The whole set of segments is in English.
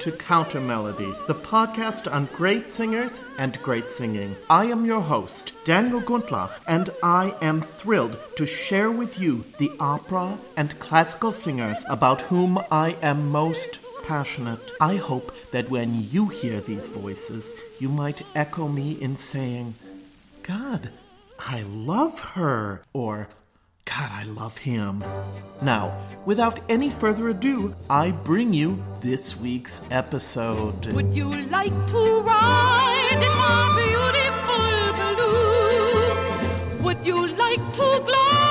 to Counter Melody, the podcast on great singers and great singing. I am your host, Daniel Gundlach, and I am thrilled to share with you the opera and classical singers about whom I am most passionate. I hope that when you hear these voices, you might echo me in saying, God, I love her, or God, I love him. Now, without any further ado, I bring you this week's episode. Would you like to ride in my beautiful balloon? Would you like to glide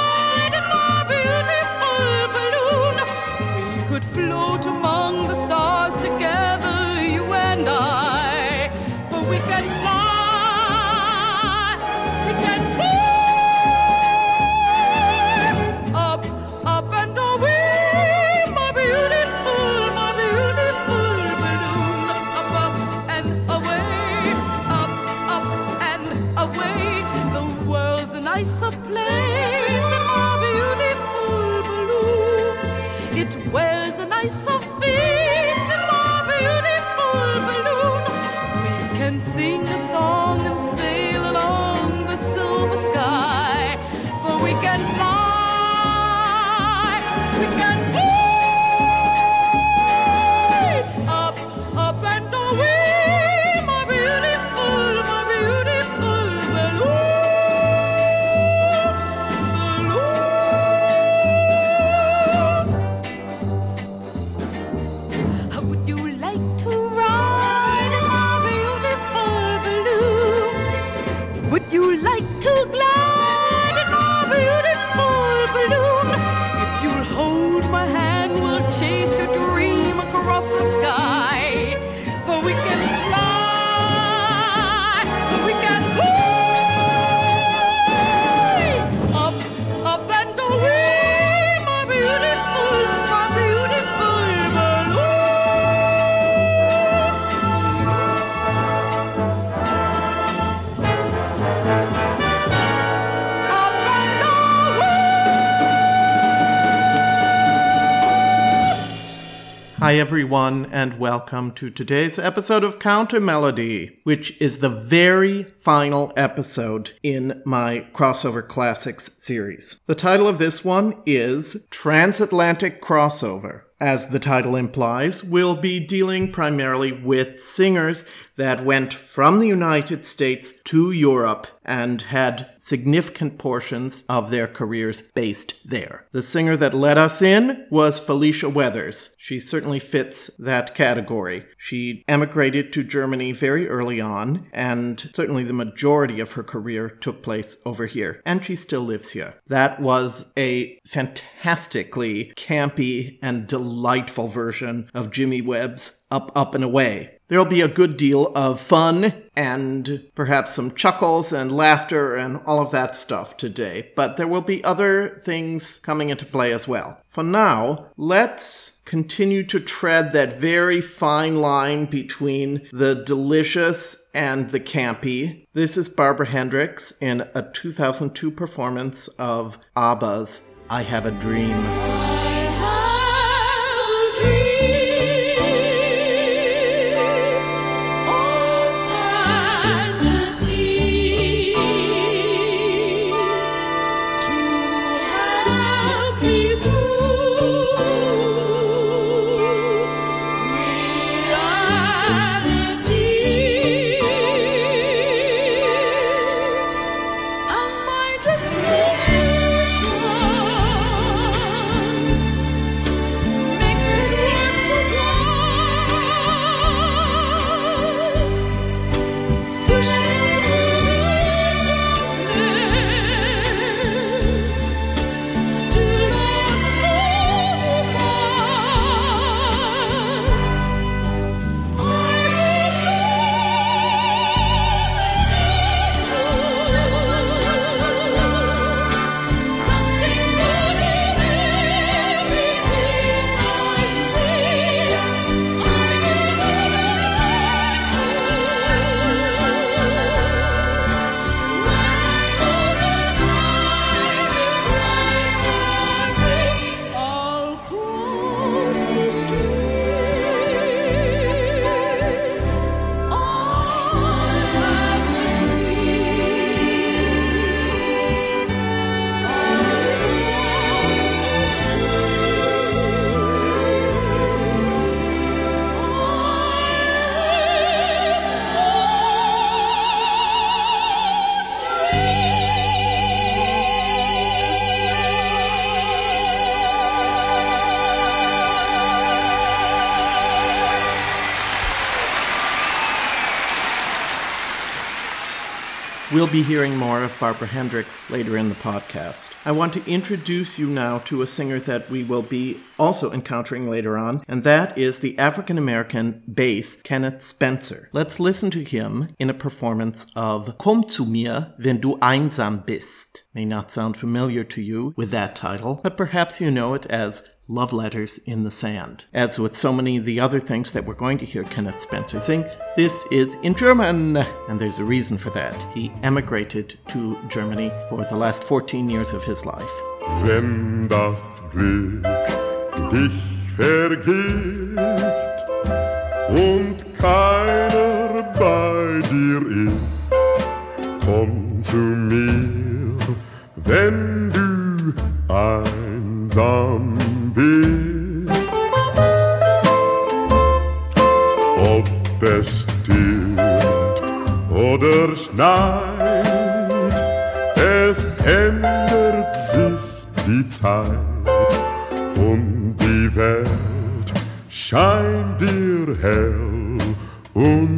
Hi, everyone, and welcome to today's episode of Counter Melody, which is the very final episode in my Crossover Classics series. The title of this one is Transatlantic Crossover. As the title implies, we'll be dealing primarily with singers that went from the United States to Europe and had significant portions of their careers based there. The singer that let us in was Felicia Weathers. She certainly fits that category. She emigrated to Germany very early on, and certainly the majority of her career took place over here, and she still lives here. That was a fantastically campy and delightful version of Jimmy Webb's Up, Up and Away. There'll be a good deal of fun and perhaps some chuckles and laughter and all of that stuff today, but there will be other things coming into play as well. For now, let's continue to tread that very fine line between the delicious and the campy. This is Barbara Hendricks in a 2002 performance of ABBA's I Have a Dream. Be hearing more of Barbara Hendricks later in the podcast. I want to introduce you now to a singer that we will be also encountering later on, and that is the African American bass Kenneth Spencer. Let's listen to him in a performance of Komm zu mir, wenn du einsam bist. May not sound familiar to you with that title, but perhaps you know it as Love Letters in the Sand. As with so many of the other things that we're going to hear Kenneth Spencer sing, this is in German, and there's a reason for that. He emigrated to Germany for the last 14 years of his life. Wenn das Glück dich vergisst und keiner bei dir ist, komm zu mir, wenn du einsam schneit, es ändert sich die Zeit und die Welt scheint dir hell und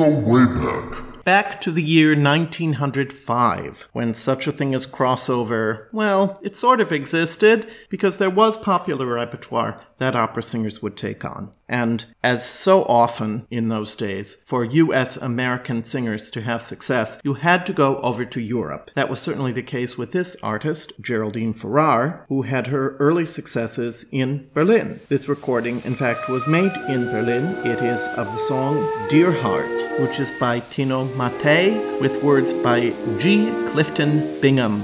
go way back. Back to the year 1905, when such a thing as crossover, well, it sort of existed because there was popular repertoire that opera singers would take on. And as so often in those days, for US American singers to have success, you had to go over to Europe. That was certainly the case with this artist, Geraldine Farrar, who had her early successes in Berlin. This recording, in fact, was made in Berlin. It is of the song Dear Heart, which is by Tito Mattei with words by G. Clifton Bingham.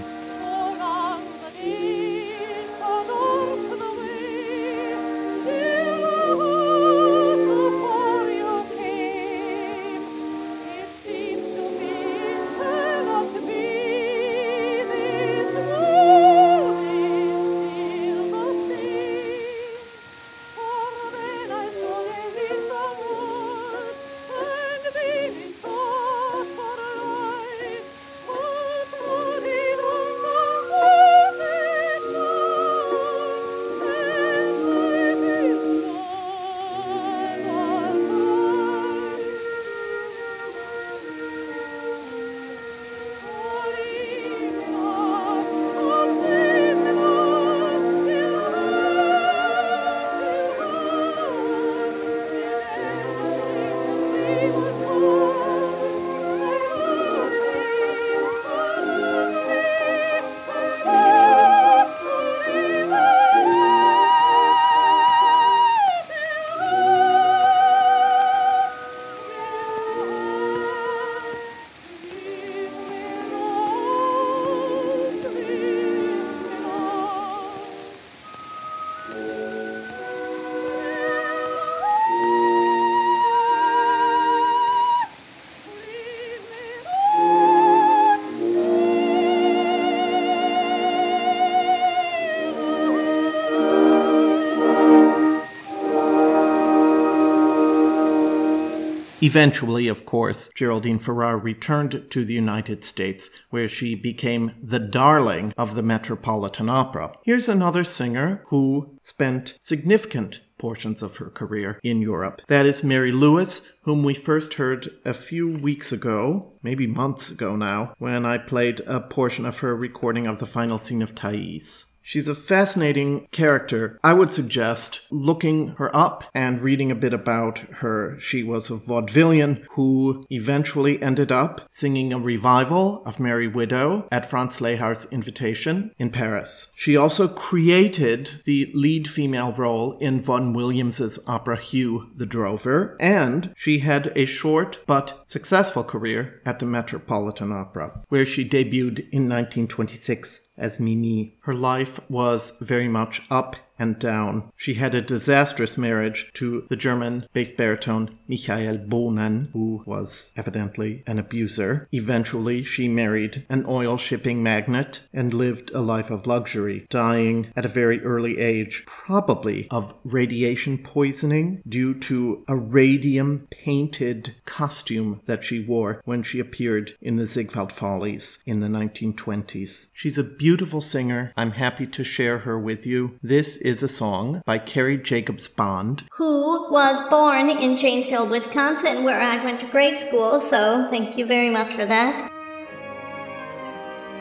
Eventually, of course, Geraldine Farrar returned to the United States, where she became the darling of the Metropolitan Opera. Here's another singer who spent significant portions of her career in Europe. That is Mary Lewis, whom we first heard a few weeks ago, maybe months ago now, when I played a portion of her recording of the final scene of Thais. She's a fascinating character. I would suggest looking her up and reading a bit about her. She was a vaudevillian who eventually ended up singing a revival of Merry Widow at Franz Lehar's invitation in Paris. She also created the lead female role in Vaughan Williams's opera Hugh the Drover, and she had a short but successful career at the Metropolitan Opera, where she debuted in 1926 as Mimi. Her life was very much up and down. She had a disastrous marriage to the German bass baritone Michael Bohnen, who was evidently an abuser. Eventually, she married an oil shipping magnate and lived a life of luxury, dying at a very early age, probably of radiation poisoning due to a radium painted costume that she wore when she appeared in the Ziegfeld Follies in the 1920s. She's a beautiful singer. I'm happy to share her with you. This is a song by Carrie Jacobs Bond. Who was born in Janesville, Wisconsin, where I went to grade school, so thank you very much for that.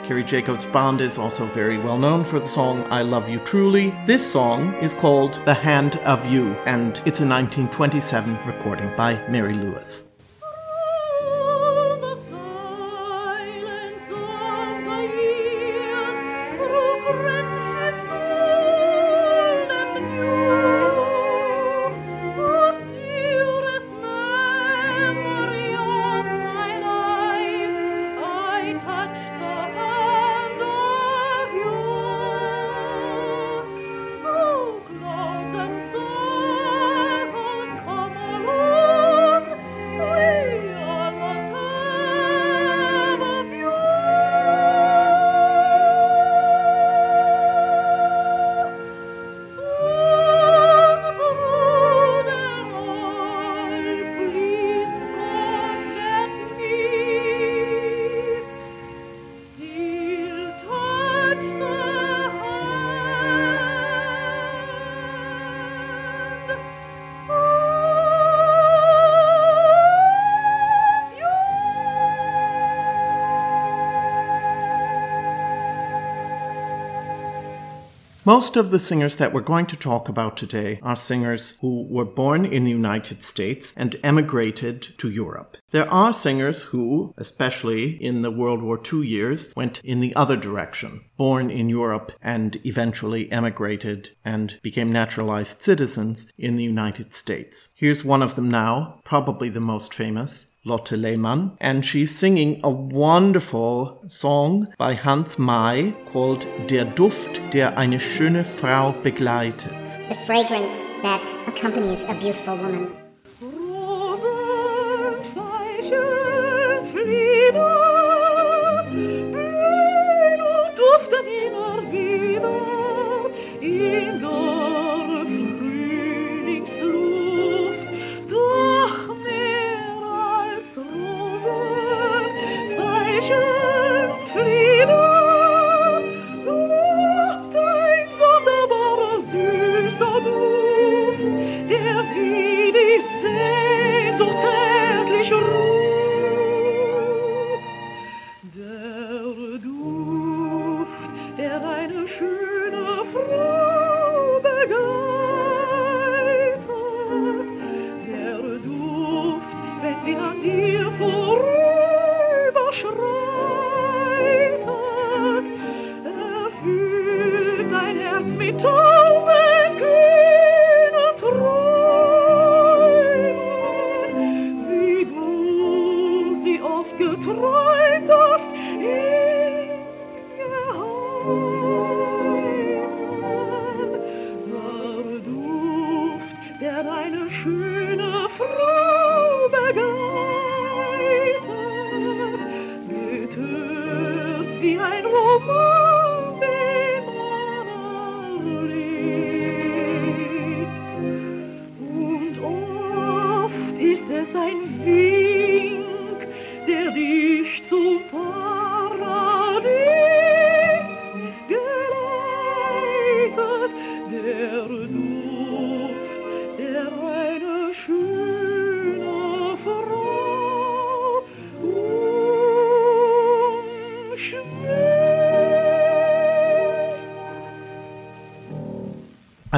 Carrie Jacobs Bond is also very well known for the song I Love You Truly. This song is called The Hand of You, and it's a 1927 recording by Mary Lewis. Most of the singers that we're going to talk about today are singers who were born in the United States and emigrated to Europe. There are singers who, especially in the World War II years, went in the other direction, born in Europe and eventually emigrated and became naturalized citizens in the United States. Here's one of them now, probably the most famous, Lotte Lehmann, and she's singing a wonderful song by Hans May called Der Duft, der eine schöne Frau begleitet. The fragrance that accompanies a beautiful woman.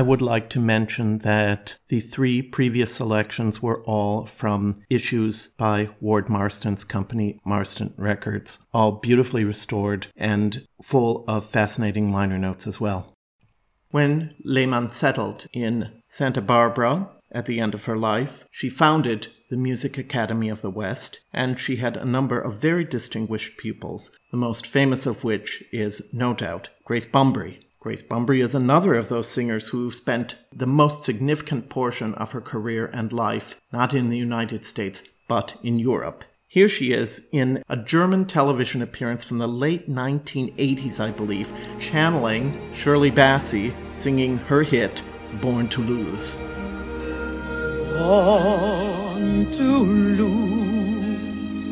Would like to mention that the three previous selections were all from issues by Ward Marston's company, Marston Records, all beautifully restored and full of fascinating liner notes as well. When Lehmann settled in Santa Barbara at the end of her life, she founded the Music Academy of the West, and she had a number of very distinguished pupils, the most famous of which is, no doubt, Grace Bumbry. Grace Bumbry is another of those singers who spent the most significant portion of her career and life not in the United States, but in Europe. Here she is in a German television appearance from the late 1980s, I believe, channeling Shirley Bassey singing her hit, Born to Lose. born to lose.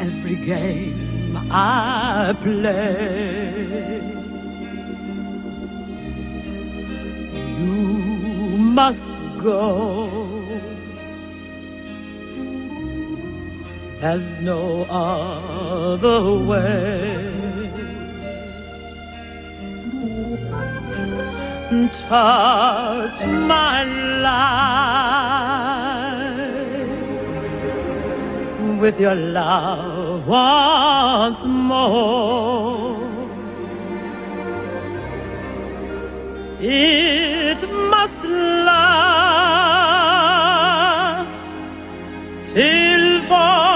Every game I play, you must go. There's no other way. touch my life with your love once more. It must last till forevermore.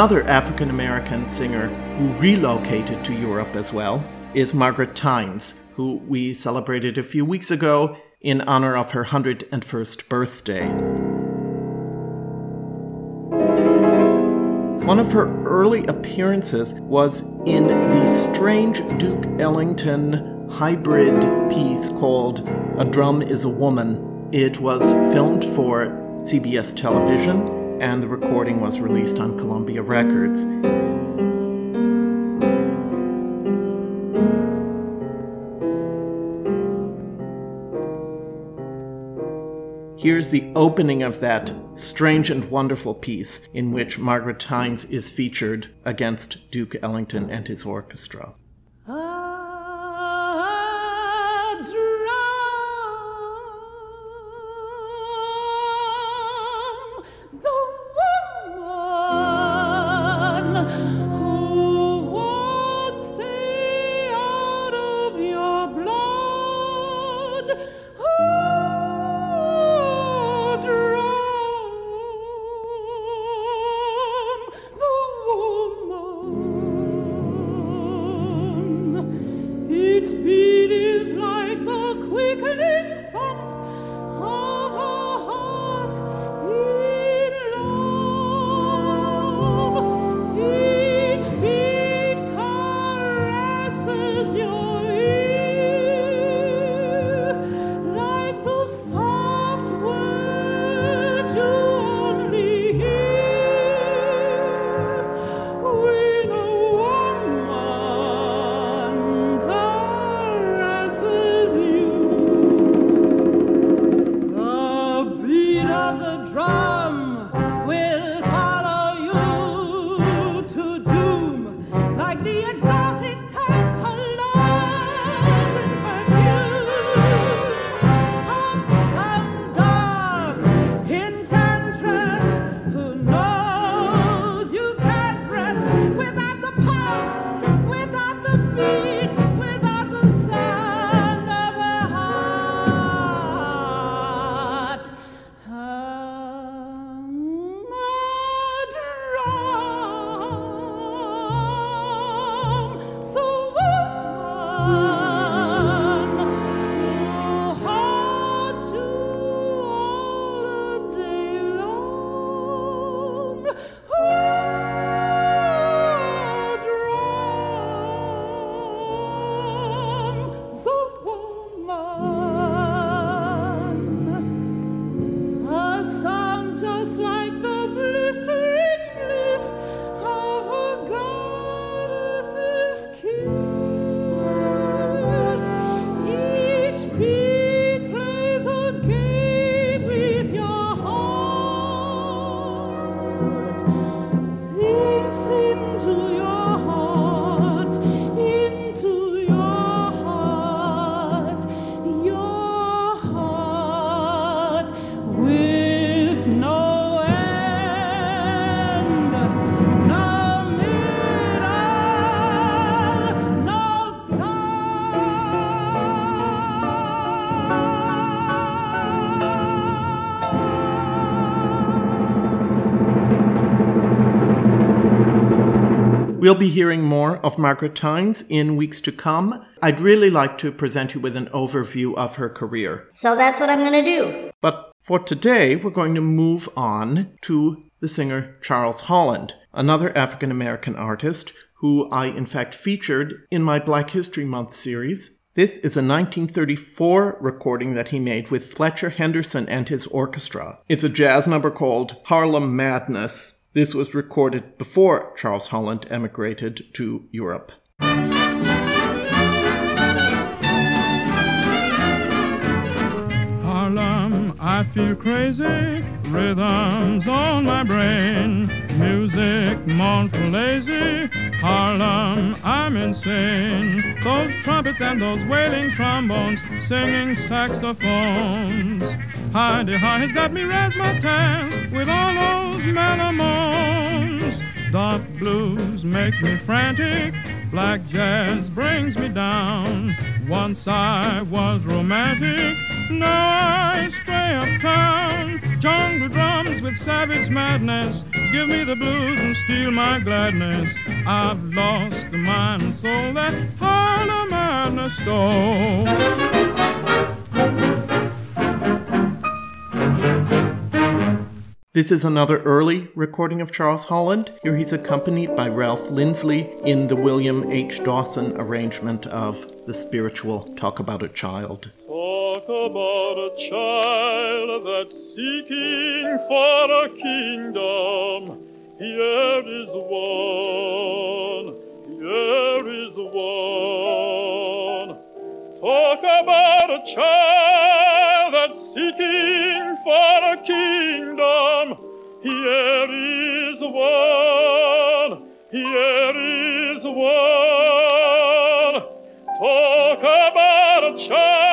Another African American singer who relocated to Europe as well is Margaret Tynes, who we celebrated a few weeks ago in honor of her 101st birthday. One of her early appearances was in the strange Duke Ellington hybrid piece called A Drum is a Woman. It was filmed for CBS television and the recording was released on Columbia Records. Here's the opening of that strange and wonderful piece in which Margaret Tynes is featured against Duke Ellington and his orchestra. We'll be hearing more of Margaret Tynes in weeks to come. I'd really like to present you with an overview of her career. So that's what I'm gonna do. But for today, we're going to move on to the singer Charles Holland, another African American artist who I, in fact, featured in my Black History Month series. This is a 1934 recording that he made with Fletcher Henderson and his orchestra. It's a jazz number called Harlem Madness. This was recorded before Charles Holland emigrated to Europe. I feel crazy. Rhythms on my brain. Music, mournful, lazy. Harlem, I'm insane. Those trumpets and those wailing trombones, singing saxophones. Heidi High has got me razzmatazz with all those moans. Dark blues make me frantic. Black jazz brings me down. Once I was romantic, now I stray uptown. Jungle drums with savage madness give me the blues and steal my gladness. I've lost the mind and soul that Harlem madness stole. This is another early recording of Charles Holland. Here he's accompanied by Ralph Lindsley in the William H. Dawson arrangement of the spiritual Talk About a Child. Talk about a child that's seeking for a kingdom. Here is one, here is one. Talk about a child that's seeking for a kingdom. Here is one, here is one. Talk about a child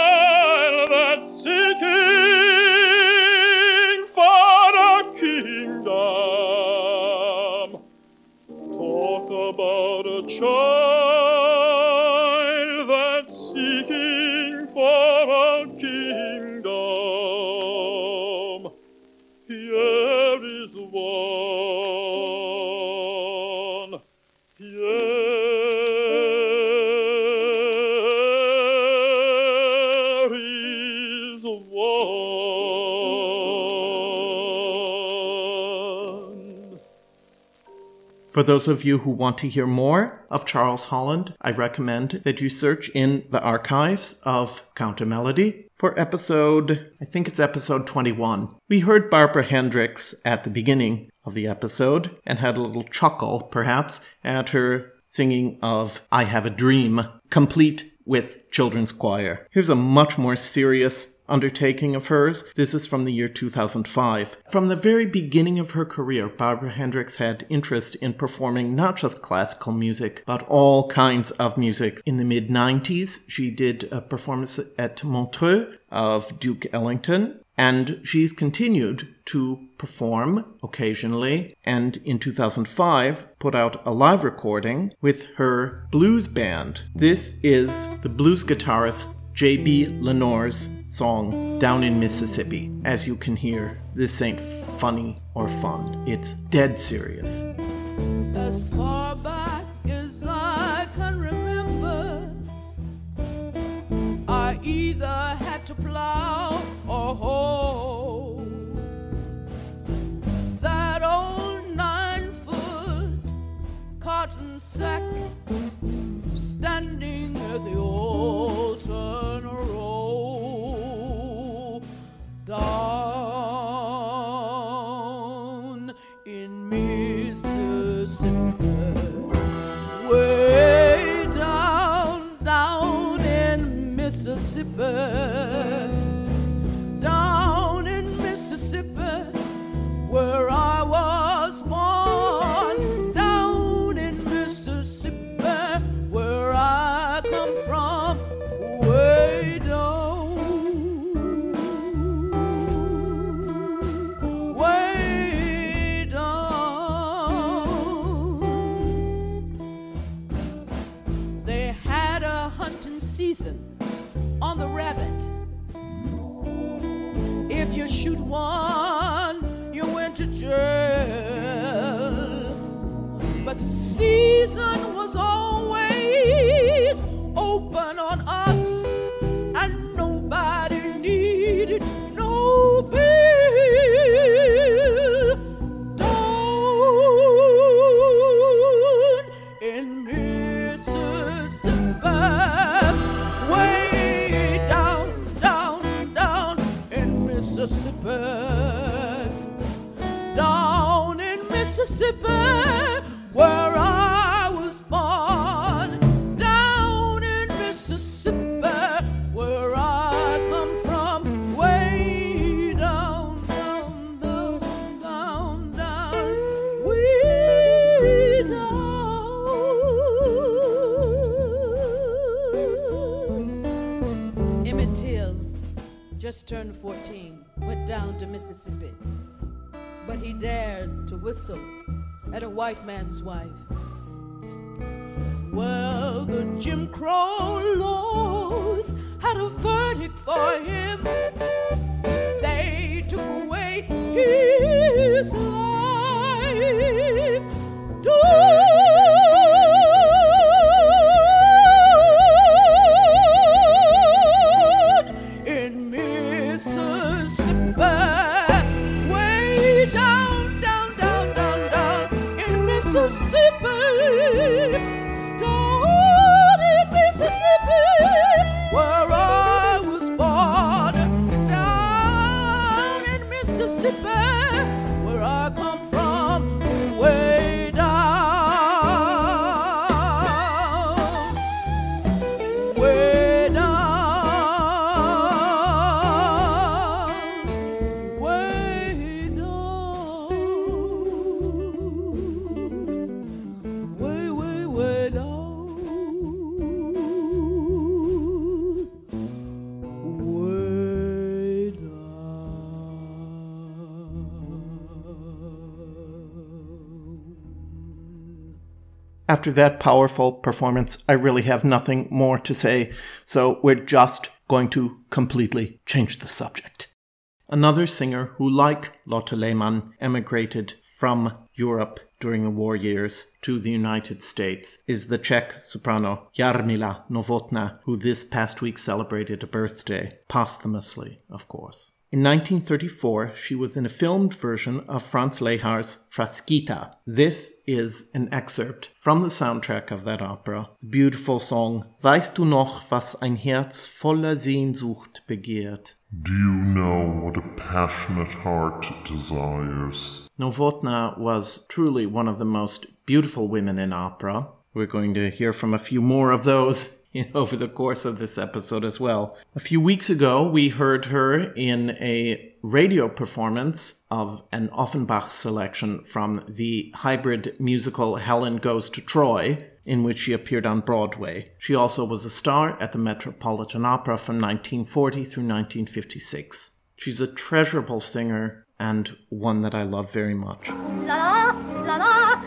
For those of you who want to hear more of Charles Holland, I recommend that you search in the archives of Counter Melody for episode, I think it's episode 21. We heard Barbara Hendricks at the beginning of the episode and had a little chuckle, perhaps, at her singing of I Have a Dream, complete with children's choir. Here's a much more serious undertaking of hers. This is from the year 2005. From the very beginning of her career, Barbara Hendricks had interest in performing not just classical music, but all kinds of music. In the mid 90s, she did a performance at Montreux of Duke Ellington. And she's continued to perform occasionally, and in 2005 put out a live recording with her blues band. This is the blues guitarist J.B. Lenoir's song Down in Mississippi. As you can hear, this ain't funny or fun, it's dead serious. As far back as I can remember, I either to plow or hoe. That old nine foot cotton sack standing at the old Turner Road down you shoot one, you went to jail. But the season Mississippi but he dared to whistle at a white man's wife. Well, the Jim Crow laws had a verdict for him. They took away his life. After that powerful performance, I really have nothing more to say, so we're just going to completely change the subject. Another singer who, like Lotte Lehmann, emigrated from Europe during the war years to the United States is the Czech soprano Jarmila Novotná, who this past week celebrated a birthday, posthumously, of course. In 1934, she was in a filmed version of Franz Lehar's Frasquita. This is an excerpt from the soundtrack of that opera, the beautiful song Weißt du noch, was ein Herz voller Sehnsucht begehrt? Do you know what a passionate heart desires? Novotná was truly one of the most beautiful women in opera. We're going to hear from a few more of those over the course of this episode as well. A few weeks ago, we heard her in a radio performance of an Offenbach selection from the hybrid musical Helen Goes to Troy, in which she appeared on Broadway. She also was a star at the Metropolitan Opera from 1940 through 1956. She's a treasurable singer and one that I love very much. La la la.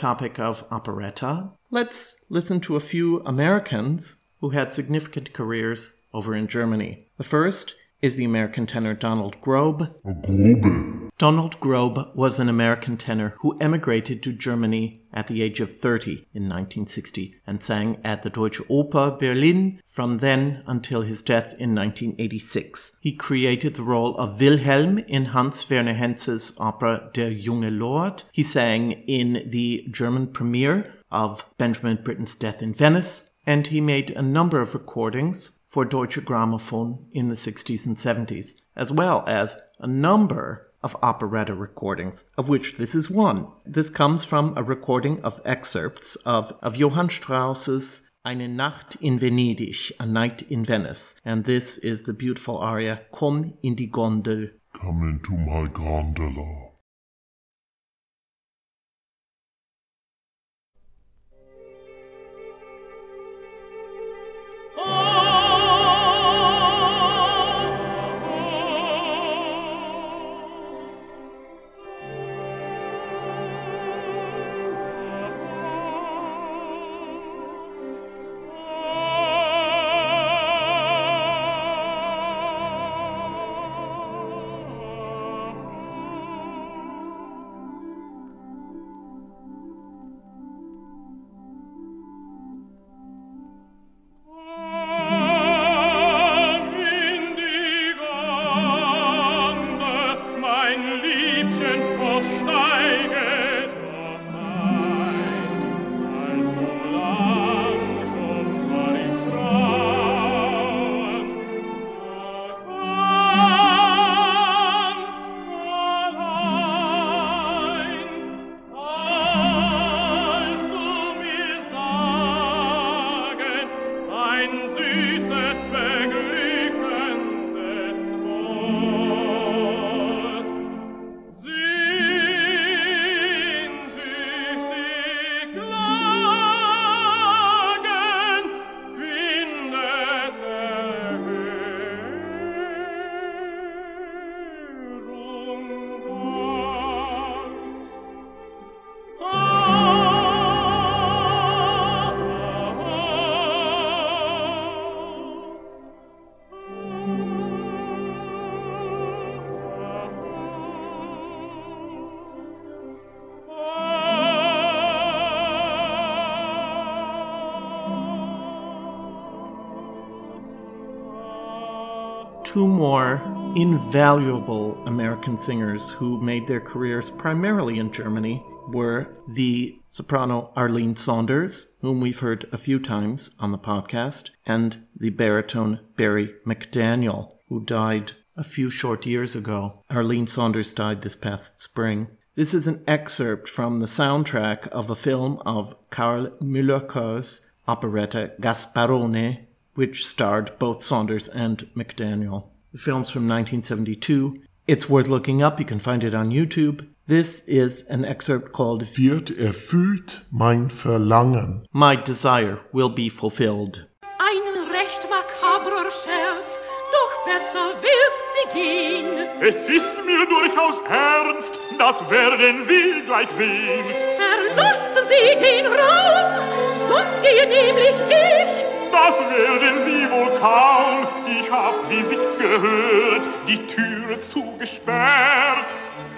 While we're on the topic of operetta, let's listen to a few Americans who had significant careers over in Germany. The first is the American tenor Donald Grobe. Grobe. Donald Grobe was an American tenor who emigrated to Germany at the age of 30 in 1960 and sang at the Deutsche Oper Berlin from then until his death in 1986. He created the role of Wilhelm in Hans Werner Henze's opera Der junge Lord. He sang in the German premiere of Benjamin Britten's Death in Venice, and he made a number of recordings for Deutsche Grammophon in the 60s and 70s, as well as a number of operetta recordings, of which this is one. This comes from a recording of excerpts of, of Johann Strauss's Eine Nacht in Venedig, A Night in Venice, and this is the beautiful aria Komm in die Gondel. Come into my gondola. Two more invaluable American singers who made their careers primarily in Germany were the soprano Arlene Saunders, whom we've heard a few times on the podcast, and the baritone Barry McDaniel, who died a few short years ago. Arlene Saunders died this past spring. This is an excerpt from the soundtrack of a film of Karl Millöcker's operetta Gasparone, which starred both Saunders and McDaniel. The film's from 1972. It's worth looking up. You can find it on YouTube. This is an excerpt called Wird erfüllt mein Verlangen. My Desire Will Be Fulfilled. Ein recht makabrer Scherz, doch besser will's sie gehen. Es ist mir durchaus ernst, das werden Sie gleich sehen. Verlassen Sie den Raum, sonst gehe nämlich ich. Das werden Sie wohl kaum. Ich hab, wie sich's gehört, die Türe zugesperrt.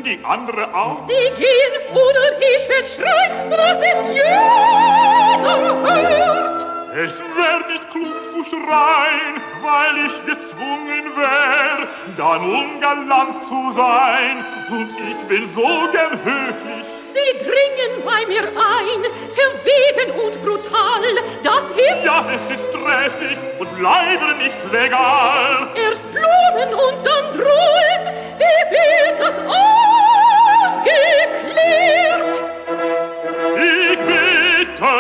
Die andere auch. Sie gehen oder ich werd schreien, sodass es jeder hört. Es wär nicht klug zu schreien, weil ich gezwungen wär, dann ungalant zu sein. Und ich bin so gern höflich. Sie dringen bei mir ein, verwegen und brutal. Das ist Ja, es ist trefflich und leider nicht legal. erst Blumen und dann Drohen. Wie wird das aufgeklärt? Ich bitte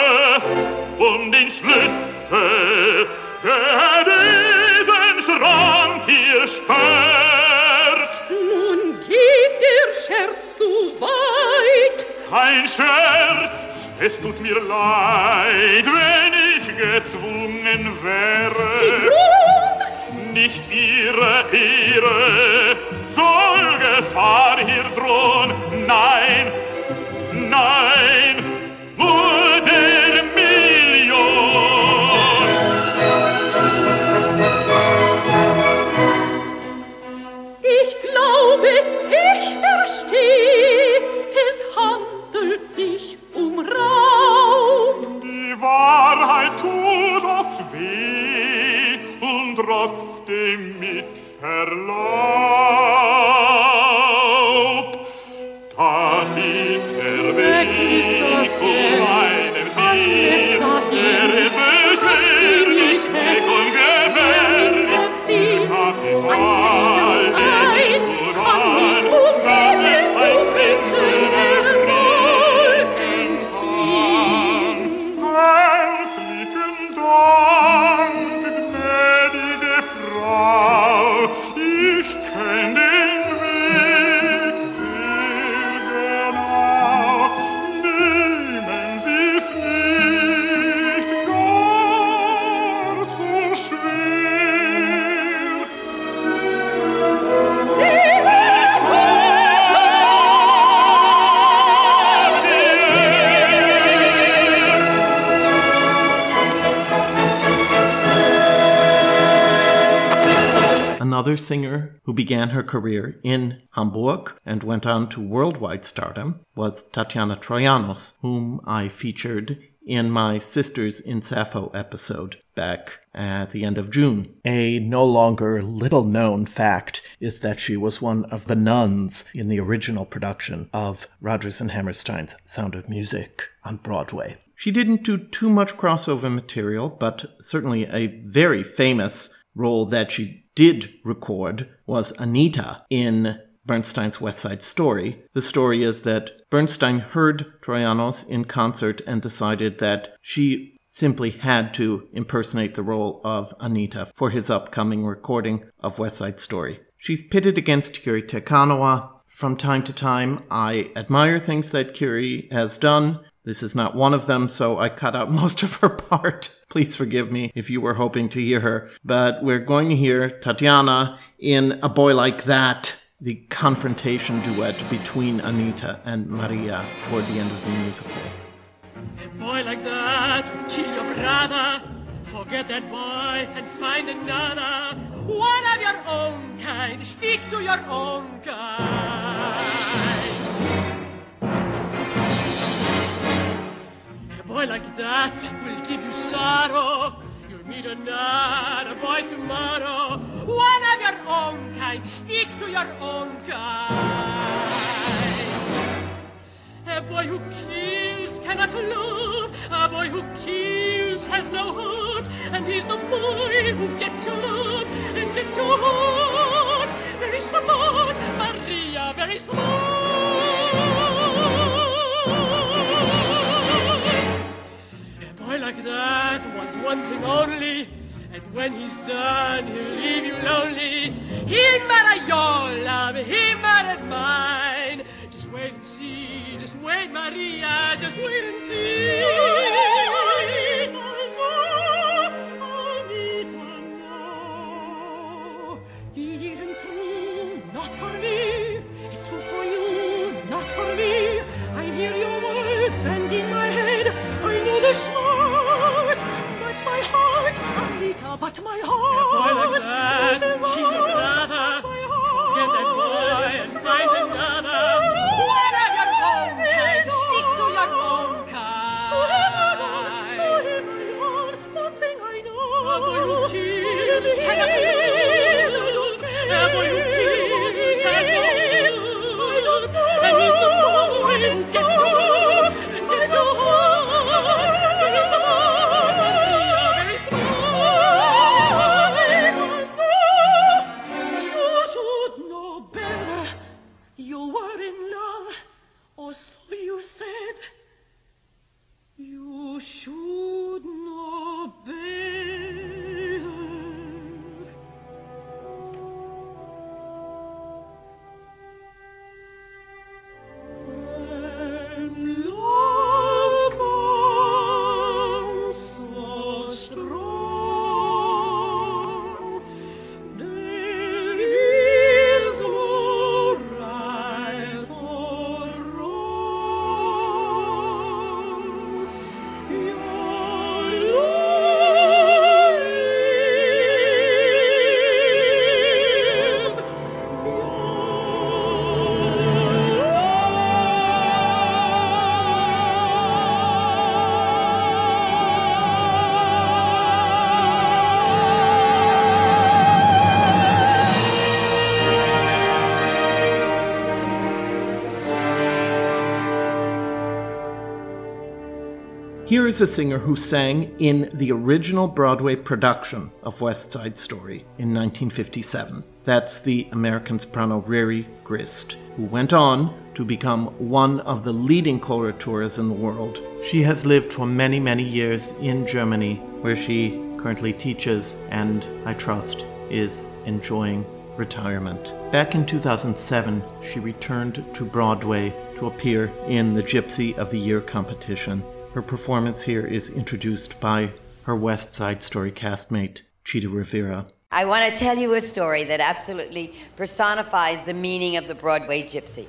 um den Schlüssel, der diesen Schrank hier sperrt. Scherz zu weit. Kein Scherz, es tut mir leid, wenn ich gezwungen wäre. Drohen, Nicht ihre Ehre soll Gefahr hier drohen. Nein, nein, verlaubt. Another singer who began her career in Hamburg and went on to worldwide stardom was Tatiana Troyanos, whom I featured in my Sisters in Sappho episode back at the end of June. A no longer little known fact is that she was one of the nuns in the original production of Rodgers and Hammerstein's Sound of Music on Broadway. She didn't do too much crossover material, but certainly a very famous role that she did record was Anita in Bernstein's West Side Story. The story is that Bernstein heard Troyanos in concert and decided that she simply had to impersonate the role of Anita for his upcoming recording of West Side Story. She's pitted against Kiri Te Kanawa. From time to time, I admire things that Kiri has done. This is not one of them, so I cut out most of her part. Please forgive me if you were hoping to hear her. But we're going to hear Tatiana in A Boy Like That, the confrontation duet between Anita and Maria toward the end of the musical. A boy like that would kill your brother. Forget that boy and find another. One of your own kind. Stick to your own kind. Boy like that will give you sorrow. You'll meet another boy tomorrow. One of your own kind. Stick to your own kind. A boy who kills cannot love. A boy who kills has no heart. And he's the boy who gets your love and gets your heart. Very smart, Maria, very smart. When he's done, he'll is a singer who sang in the original Broadway production of West Side Story in 1957. That's the American soprano Riri Grist, who went on to become one of the leading coloratures in the world. She has lived for many, many years in Germany, where she currently teaches and, I trust, is enjoying retirement. Back in 2007, she returned to Broadway to appear in the Gypsy of the Year competition. Her performance here is introduced by her West Side Story castmate, Chita Rivera. I want to tell you a story that absolutely personifies the meaning of the Broadway gypsy.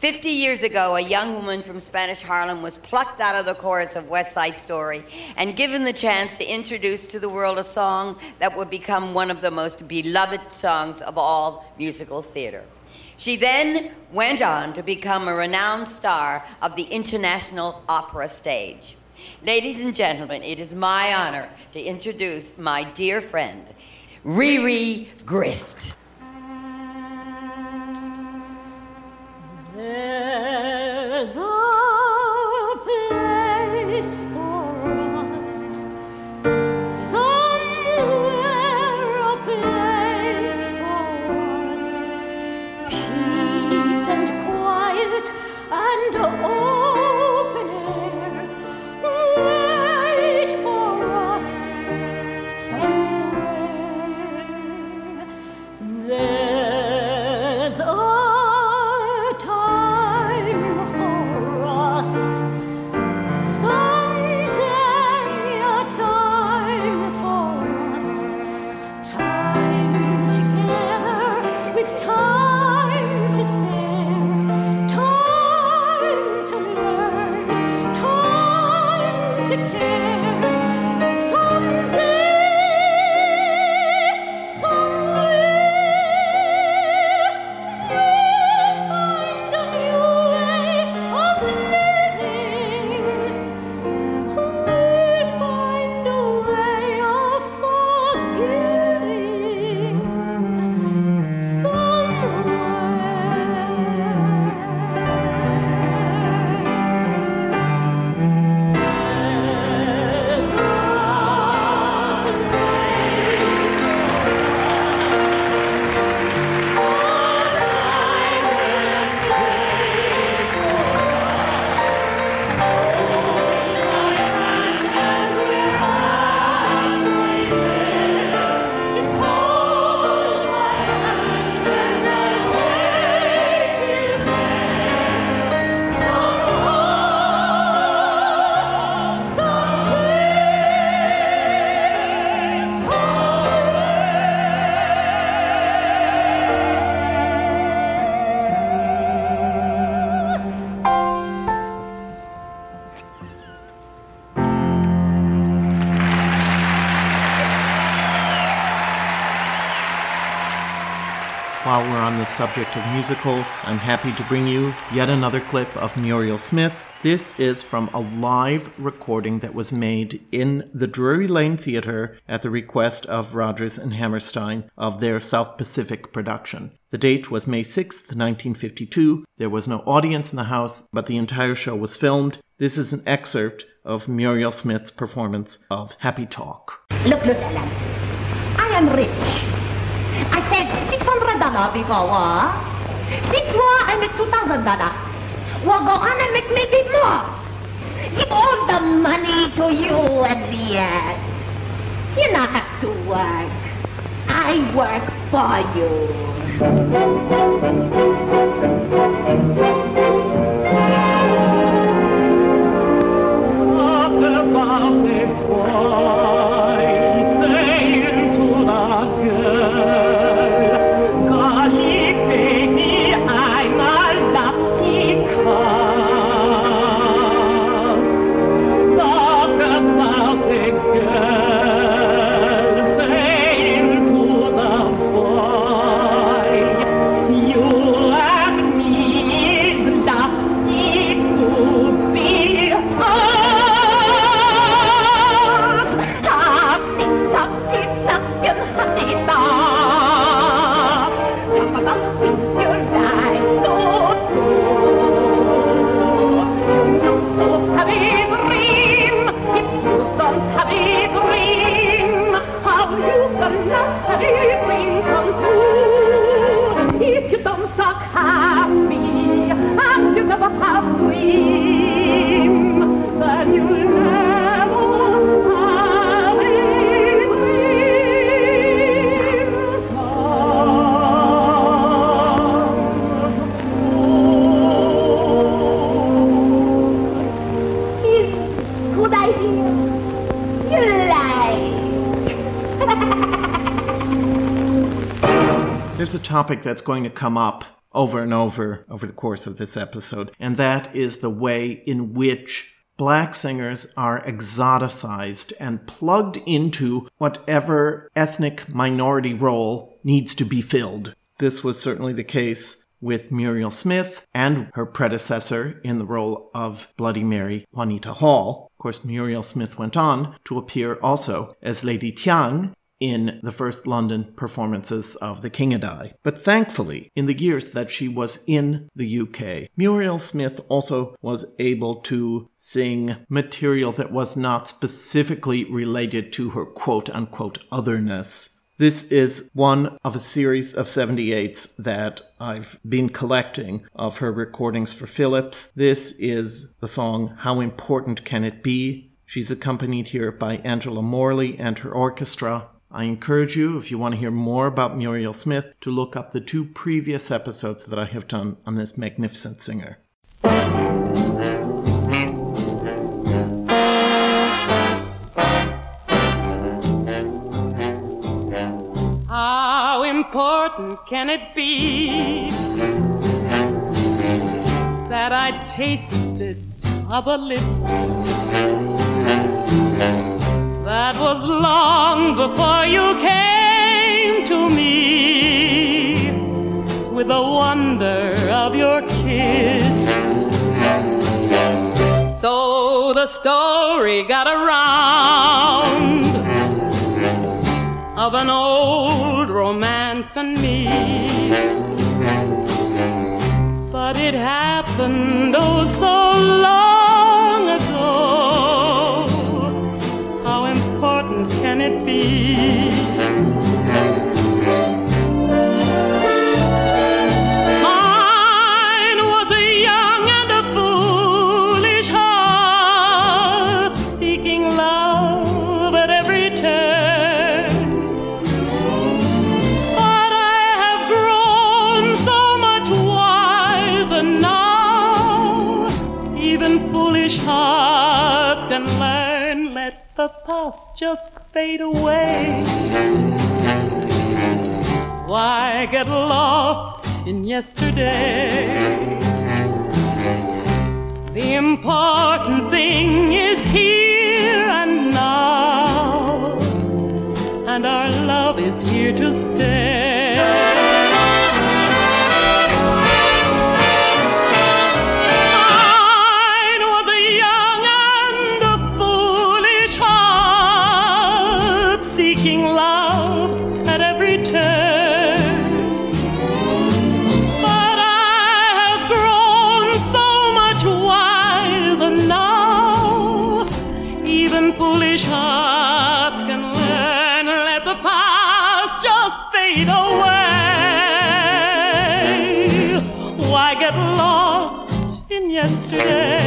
Fifty years ago, a young woman from Spanish Harlem was plucked out of the chorus of West Side Story and given the chance to introduce to the world a song that would become one of the most beloved songs of all musical theater. She then went on to become a renowned star of the international opera stage. Ladies and gentlemen, it is my honor to introduce my dear friend, Riri Grist. There's and open the subject of musicals, I'm happy to bring you yet another clip of Muriel Smith. This is from a live recording that was made in the Drury Lane Theatre at the request of Rodgers and Hammerstein of their South Pacific production. The date was May 6th, 1952. There was no audience in the house, but the entire show was filmed. This is an excerpt of Muriel Smith's performance of Happy Talk. Look, look, Ellen. I am rich. I said six hundred dollar before. Six war, I make two thousand dollar. War go on, I make maybe more. Give all the money to you at the end. You not have to work. I work for you. Topic that's going to come up over and over over the course of this episode, and that is the way in which black singers are exoticized and plugged into whatever ethnic minority role needs to be filled. This was certainly the case with Muriel Smith and her predecessor in the role of Bloody Mary, Juanita Hall. Of course, Muriel Smith went on to appear also as Lady Thiang in the first London performances of The King and I. But thankfully, in the years that she was in the UK, Muriel Smith also was able to sing material that was not specifically related to her quote unquote otherness. This is one of a series of 78s that I've been collecting of her recordings for Philips. This is the song How Important Can It Be? She's accompanied here by Angela Morley and her orchestra. I encourage you, if you want to hear more about Muriel Smith, to look up the two previous episodes that I have done on this magnificent singer. How important can it be that I tasted other lips? That was long before you came to me with the wonder of your kiss. So the story got around of an old romance and me. But it happened oh so long ago. Can it be? Just fade away. Why get lost in yesterday? The important thing is here and now, and our love is here to stay. Yesterday?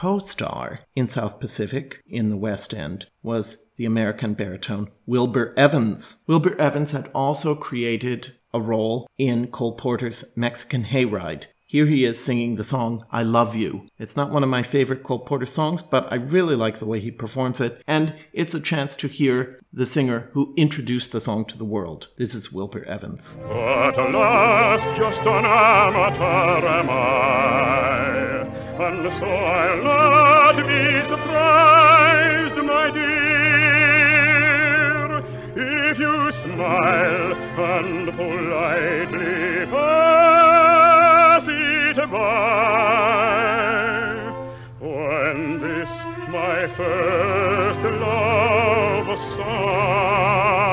Co star in South Pacific in the West End was the American baritone Wilbur Evans. Wilbur Evans had also created a role in Cole Porter's Mexican Hayride. Here he is singing the song I Love You. It's not one of my favorite Cole Porter songs, but I really like the way he performs it, and it's a chance to hear the singer who introduced the song to the world. This is Wilbur Evans. At last, just an amateur am I, and so I'll not be surprised, my dear, if you smile and politely pass it by. When this my first love song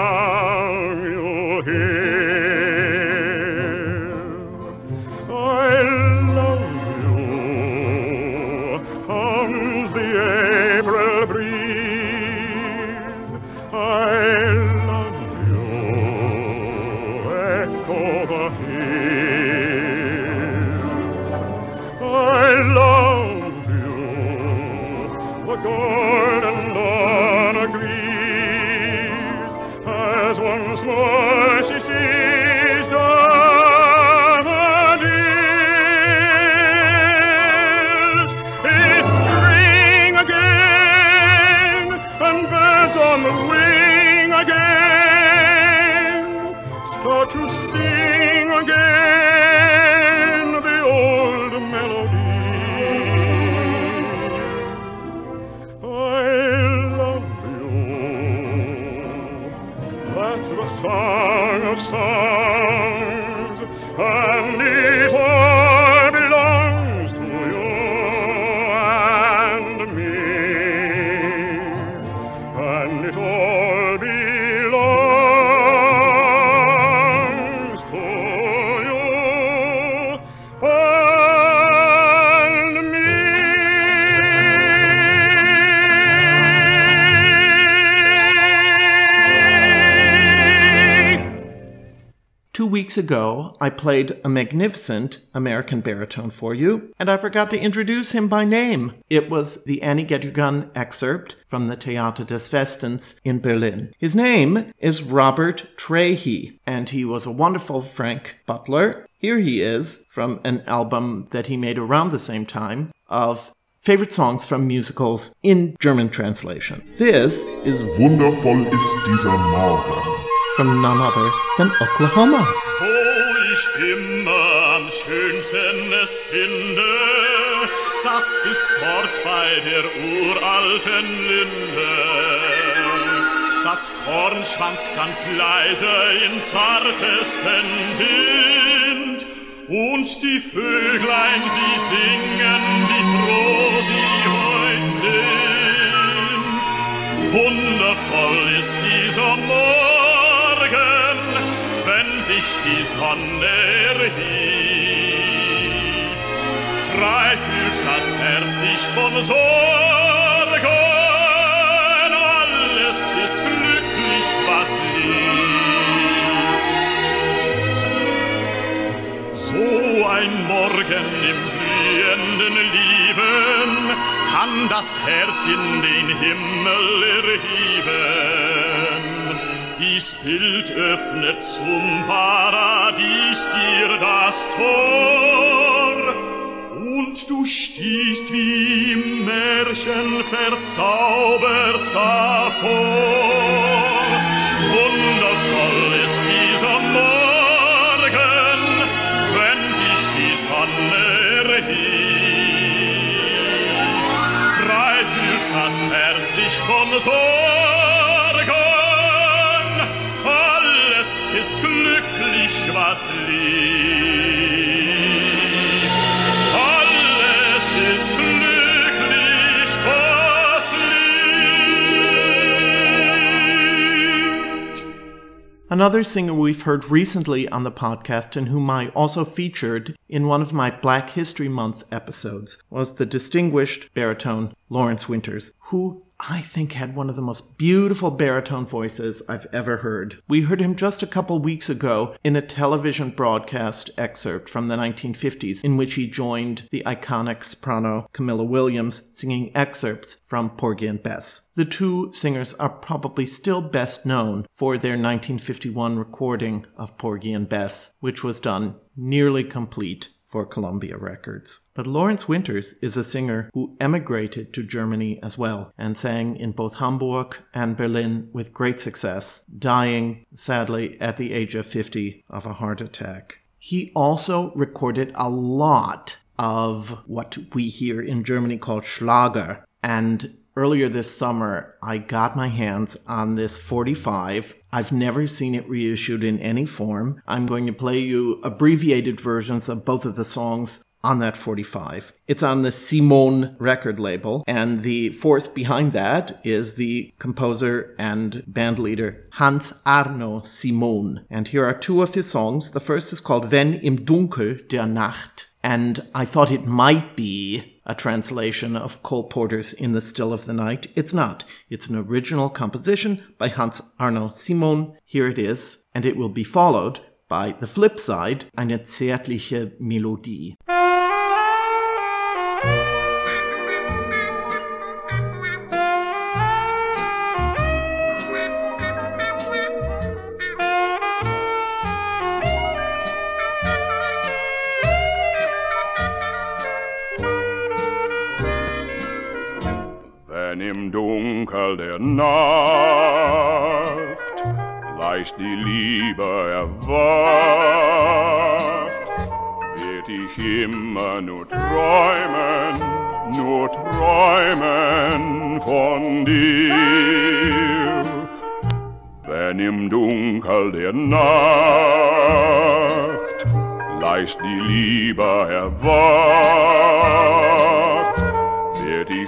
ago, I played a magnificent American baritone for you, and I forgot to introduce him by name. It was the Annie Gun excerpt from the Theater des Westens in Berlin. His name is Robert Trehy, and he was a wonderful Frank Butler. Here he is from an album that he made around the same time of favorite songs from musicals in German translation. This is Wundervoll ist dieser Morgen. From none other than Oklahoma. Wo ich immer am schönsten es finde, das ist dort bei der uralten Linde. Das Korn schwankt ganz leise im zartesten Wind, und die Vöglein, sie singen, wie froh sie heut sind. Wundervoll ist dieser Morgen, die Sonne erhebt. Frei fühlt das Herz sich von Sorgen, alles ist glücklich, was liebt. So ein Morgen im blühenden Lieben kann das Herz in den Himmel erheben. Dies Bild öffnet zum Paradies dir das Tor und du stehst wie im Märchen verzaubert davor. Wundervoll ist dieser Morgen, wenn sich die Sonne erhebt. Frei fühlt das Herz sich von Sorgen, was liebt. Alles ist glücklich, was liebt. Another singer we've heard recently on the podcast and whom I also featured in one of my Black History Month episodes was the distinguished baritone Lawrence Winters, who I think had one of the most beautiful baritone voices I've ever heard. We heard him just a couple weeks ago in a television broadcast excerpt from the 1950s in which he joined the iconic soprano Camilla Williams singing excerpts from Porgy and Bess. The two singers are probably still best known for their 1951 recording of Porgy and Bess, which was done nearly complete for Columbia Records. But Lawrence Winters is a singer who emigrated to Germany as well and sang in both Hamburg and Berlin with great success, dying sadly at the age of 50 of a heart attack. He also recorded a lot of what we here in Germany call Schlager and Earlier this summer, I got my hands on this 45. I've never seen it reissued in any form. I'm going to play you abbreviated versions of both of the songs on that 45. It's on the Simone record label, and the force behind that is the composer and band leader Hans Arno Simon. And here are two of his songs. The first is called Wenn im Dunkel der Nacht, and I thought it might be a translation of Cole Porter's In the Still of the Night. It's not. It's an original composition by Hans Arno Simon. Here it is, and it will be followed by the flip side, eine zärtliche Melodie. Im Dunkel der Nacht leicht die Liebe erwacht, werd ich immer nur träumen, nur träumen von dir. Wenn im Dunkel der Nacht leicht die Liebe erwacht,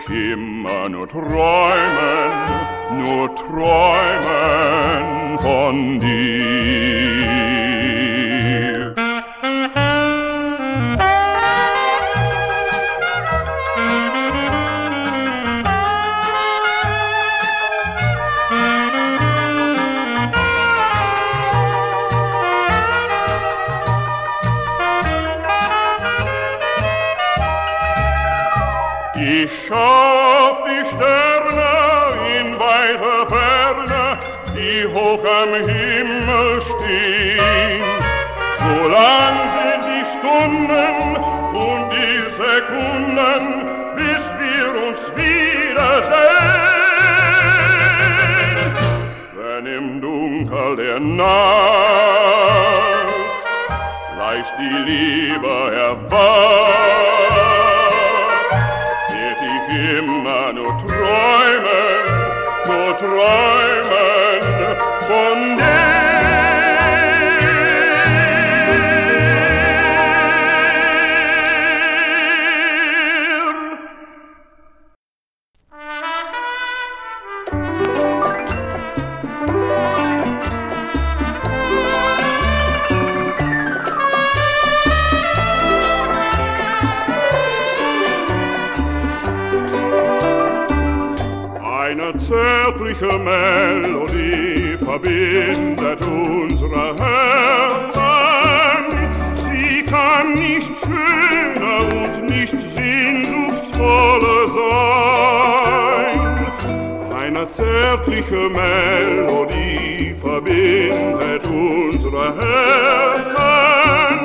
immer nur träumen, nur träumen von dir. Auf die Sterne in weiter Ferne, die hoch am Himmel stehen. So lang sind die Stunden und die Sekunden, bis wir uns wiedersehen. Wenn im Dunkel der Nacht leicht die Liebe erwacht, Melodie verbindet unsere Herzen. Sie kann nicht schöner und nicht sehnsuchtsvoller sein. Eine zärtliche Melodie verbindet unsere Herzen.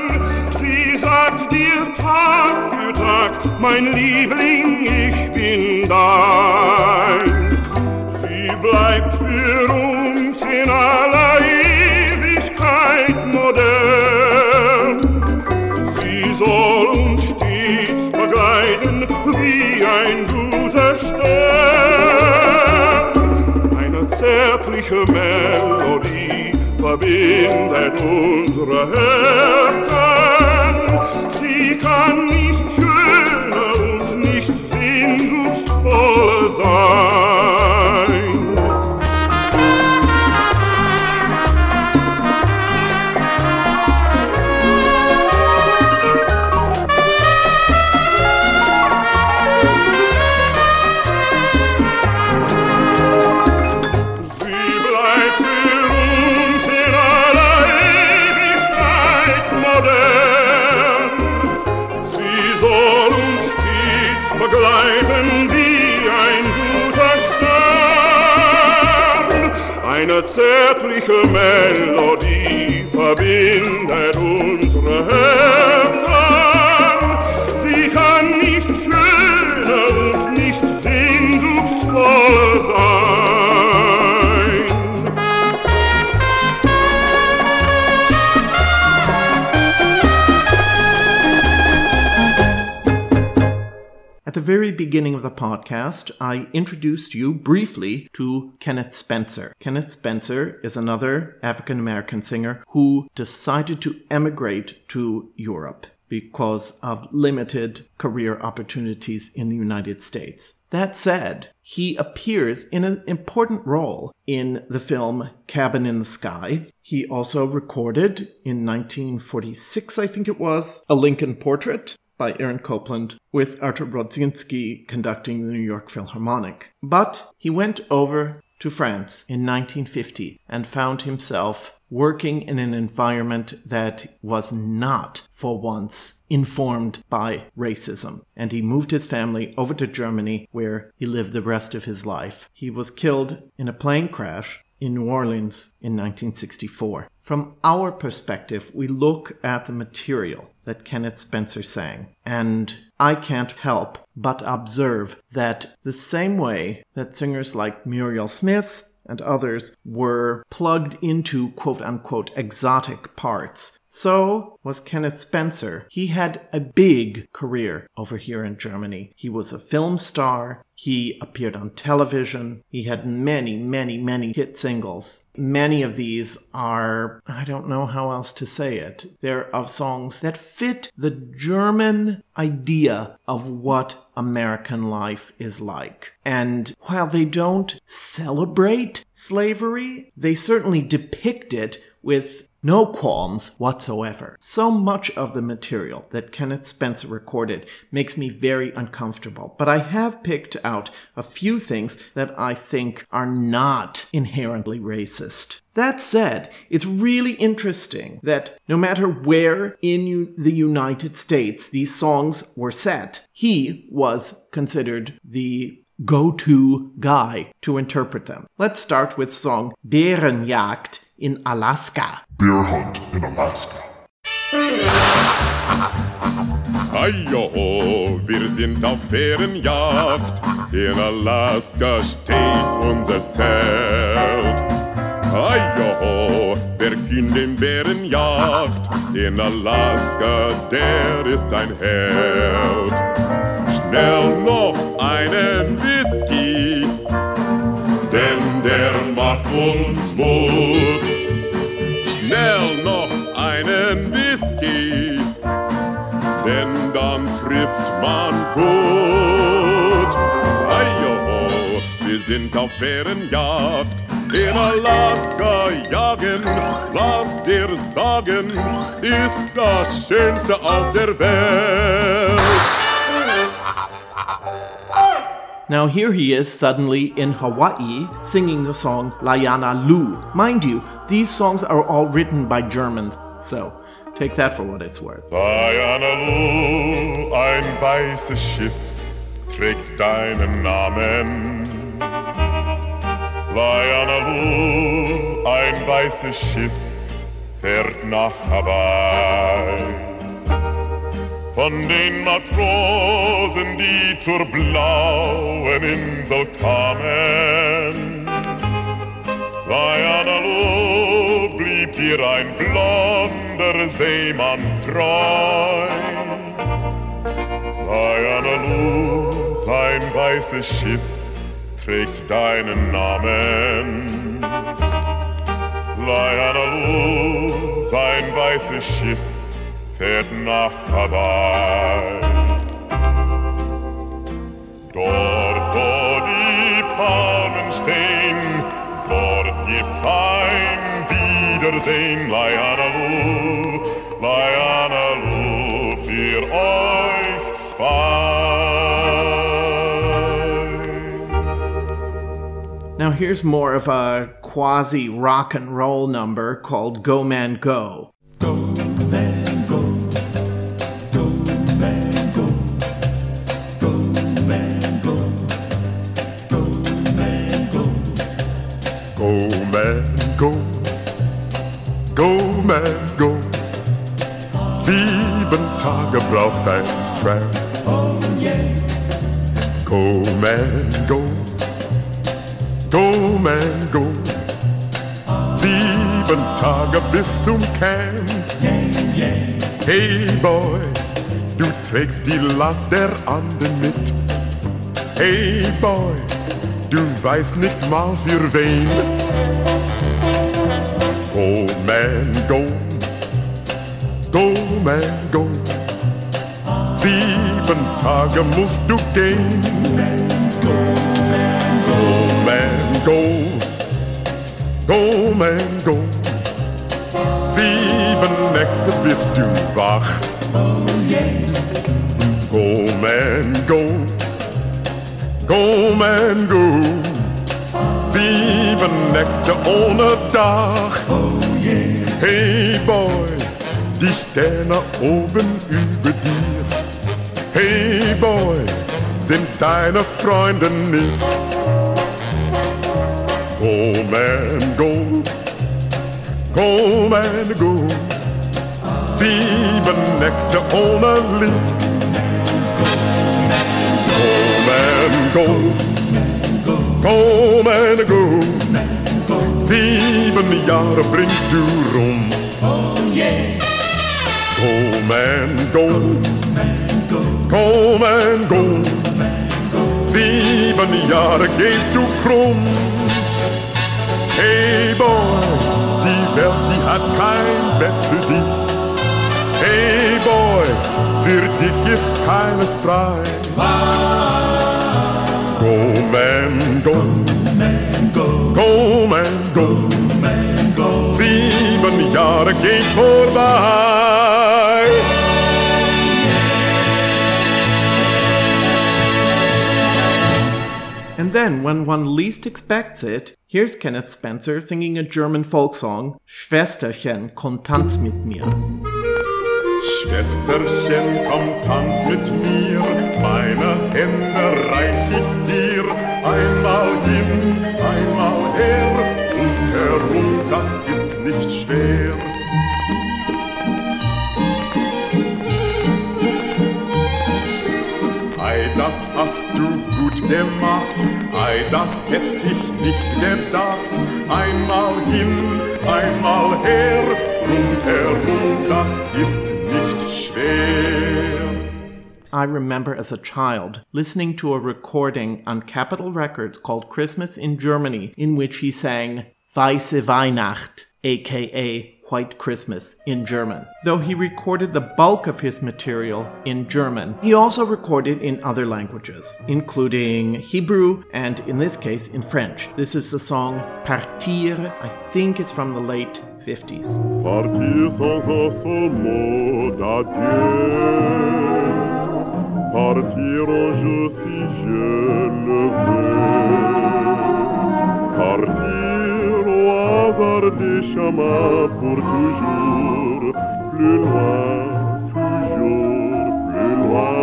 Sie sagt dir Tag für Tag, mein Liebling, ich bin dein. Bleibt für uns in aller Ewigkeit modern. Sie soll uns stets begleiten wie ein guter Stern. Eine zärtliche Melodie verbindet unsere Herzen. Sie kann nicht schöner und nicht sehnsuchtsvoller sein. zärtliche Melodie verbindet unsere Herzen. Very beginning of the podcast, I introduced you briefly to Kenneth Spencer. Kenneth Spencer is another African American singer who decided to emigrate to Europe because of limited career opportunities in the United States. That said, he appears in an important role in the film Cabin in the Sky. He also recorded in 1946, I think it was, a Lincoln portrait by Aaron Copland, with Artur Rodzinski conducting the New York Philharmonic. But he went over to France in 1950 and found himself working in an environment that was not, for once, informed by racism. And he moved his family over to Germany, where he lived the rest of his life. He was killed in a plane crash in New Orleans in 1964. From our perspective, we look at the material that Kenneth Spencer sang, and I can't help but observe that the same way that singers like Muriel Smith and others were plugged into quote unquote exotic parts. So was Kenneth Spencer. He had a big career over here in Germany. He was a film star. He appeared on television. He had many, many, many hit singles. Many of these are, I don't know how else to say it, they're of songs that fit the German idea of what American life is like. And while they don't celebrate slavery, they certainly depict it with no qualms whatsoever. So much of the material that Kenneth Spencer recorded makes me very uncomfortable, but I have picked out a few things that I think are not inherently racist. That said, it's really interesting that no matter where in U- the United States these songs were set, he was considered the go to guy to interpret them. Let's start with song Bärenjagd in Alaska. Bear hunt in Alaska. Heio, wir sind auf Bärenjagd. In Alaska steht unser Zelt. Heio, wer in den Bärenjagd? In Alaska, der ist ein Held. Schnell noch einen Whisky, denn der macht uns Mut. Schnell noch einen Whisky, denn dann trifft man gut. Heio, wir sind auf Bärenjagd. In Alaska jagen, lass dir sagen, ist das Schönste auf der Welt. Now, here he is suddenly in Hawaii singing the song Layana Lu. Mind you, these songs are all written by Germans, so take that for what it's worth. Layana Lu, ein weißes Schiff trägt deinen Namen. Layana Lu, ein weißes Schiff fährt nach Hawaii. Von den Matrosen, die zur blauen Insel kamen. Bayanalu blieb dir ein blonder Seemann treu. Bayanalu, sein weißes Schiff trägt deinen Namen. Bayanalu, sein weißes Schiff fährt nach Hawaii. Dort, wo die Palmen stehen, dort gibt's ein Wiedersehen. Layanalu, Layanalu, für euch zwei. Now, here's more of a quasi rock and roll number called Go Man Go. Go man, go, go man, go. Sieben Tage braucht ein Tramp. Oh yeah. Go man, go, go man, go. Sieben Tage bis zum Camp. Hey boy, du trägst die Last der anderen mit. Hey boy, du weißt nicht mal für wen. Go man, go, go man, go. Sieben Tage musst du gehen. Go man, go, go man, go. Sieben Nächte bist du wach. Go man, go, go man, go. Sieben Nächte ohne Dach. Hey boy, die Sterne oben über dir. Hey boy, sind deine Freunde nicht. Go man, go, go man, go. Sieben Nächte ohne Licht. Go, komm and go. Sieben Jahre bringst du rum. Oh yeah. And go, komm and go. Sieben Jahre gehst du krumm. Hey boy, die Welt, die hat kein Bett für dich. Hey boy, für dich ist keines frei. Go man, go, go man, go, Sieben Jahre gehen vorbei. And then, when one least expects it, here's Kenneth Spencer singing a German folk song, Schwesterchen, komm tanz mit mir. Schwesterchen, komm, tanz mit mir, meine Hände reich ich dir. Einmal hin, einmal her, und herum, das ist nicht schwer. Ei, das hast du gut gemacht, ei, das hätt ich nicht gedacht. Einmal hin, einmal her, rundherum, das ist nicht schwer. I remember as a child listening to a recording on Capitol Records called Christmas in Germany, in which he sang Weiße Weihnacht, aka White Christmas, in German. Though he recorded the bulk of his material in German, he also recorded in other languages, including Hebrew and, in this case, in French. This is the song Partir, I think it's from the late 50s. Partir un jour si je le veux. Partir au hasard des chemins pour toujours. Plus loin, toujours plus loin.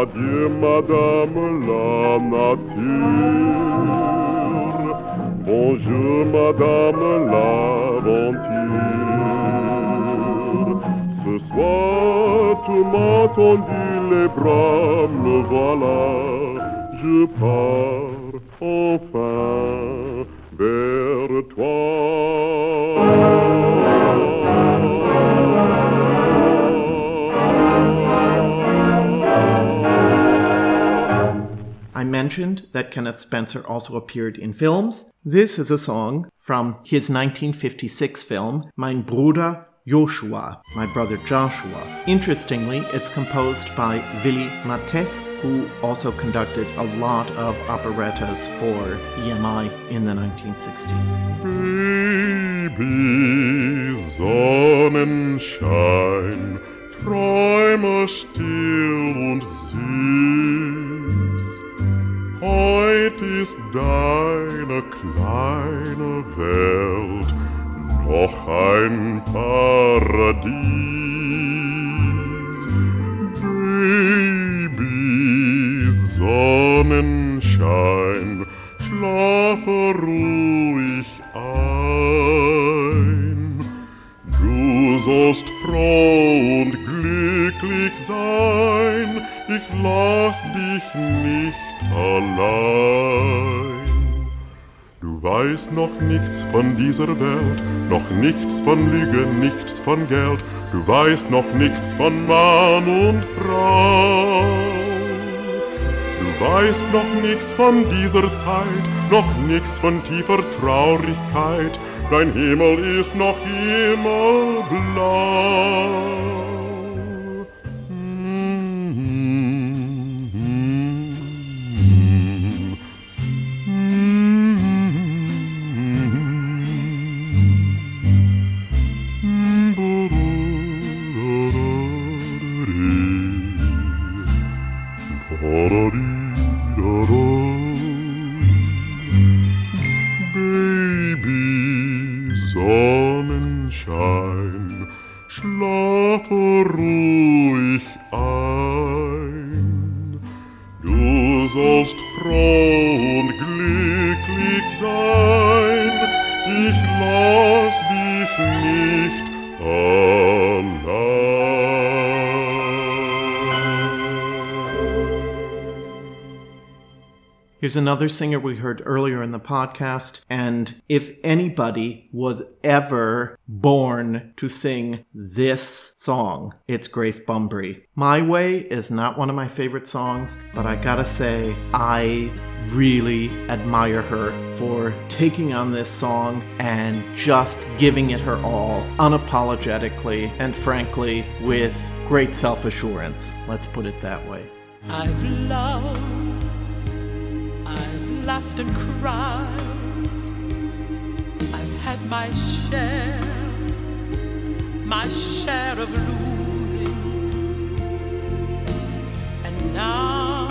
Adieu, madame la nature. Bonjour madame l'aventure Soir tendu les bras, me voilà Je pars enfin vers toi I mentioned that Kenneth Spencer also appeared in films. This is a song from his 1956 film, Mein Bruder Joshua, My Brother Joshua. Interestingly, it's composed by Willy Mattes, who also conducted a lot of operettas for EMI in the 1960s. Baby, Sonnenschein, träume still und süß. Heut ist deine kleine Welt noch ein Paradies. Baby, Sonnenschein, schlafe ruhig ein. Du sollst froh und glücklich sein, ich lass dich nicht allein. Du weißt noch nichts von dieser Welt, noch nichts von Lüge, nichts von Geld, du weißt noch nichts von Mann und Frau. Du weißt noch nichts von dieser Zeit, noch nichts von tiefer Traurigkeit, dein Himmel ist noch immer blau. Here's another singer we heard earlier in the podcast. And if anybody was ever born to sing this song, it's Grace Bumbry. My Way is not one of my favorite songs, but I gotta say, I really admire her for taking on this song and just giving it her all unapologetically and frankly with great self assurance. Let's put it that way. I've loved, I've laughed and cried. I've had my share, my share of losing. And now,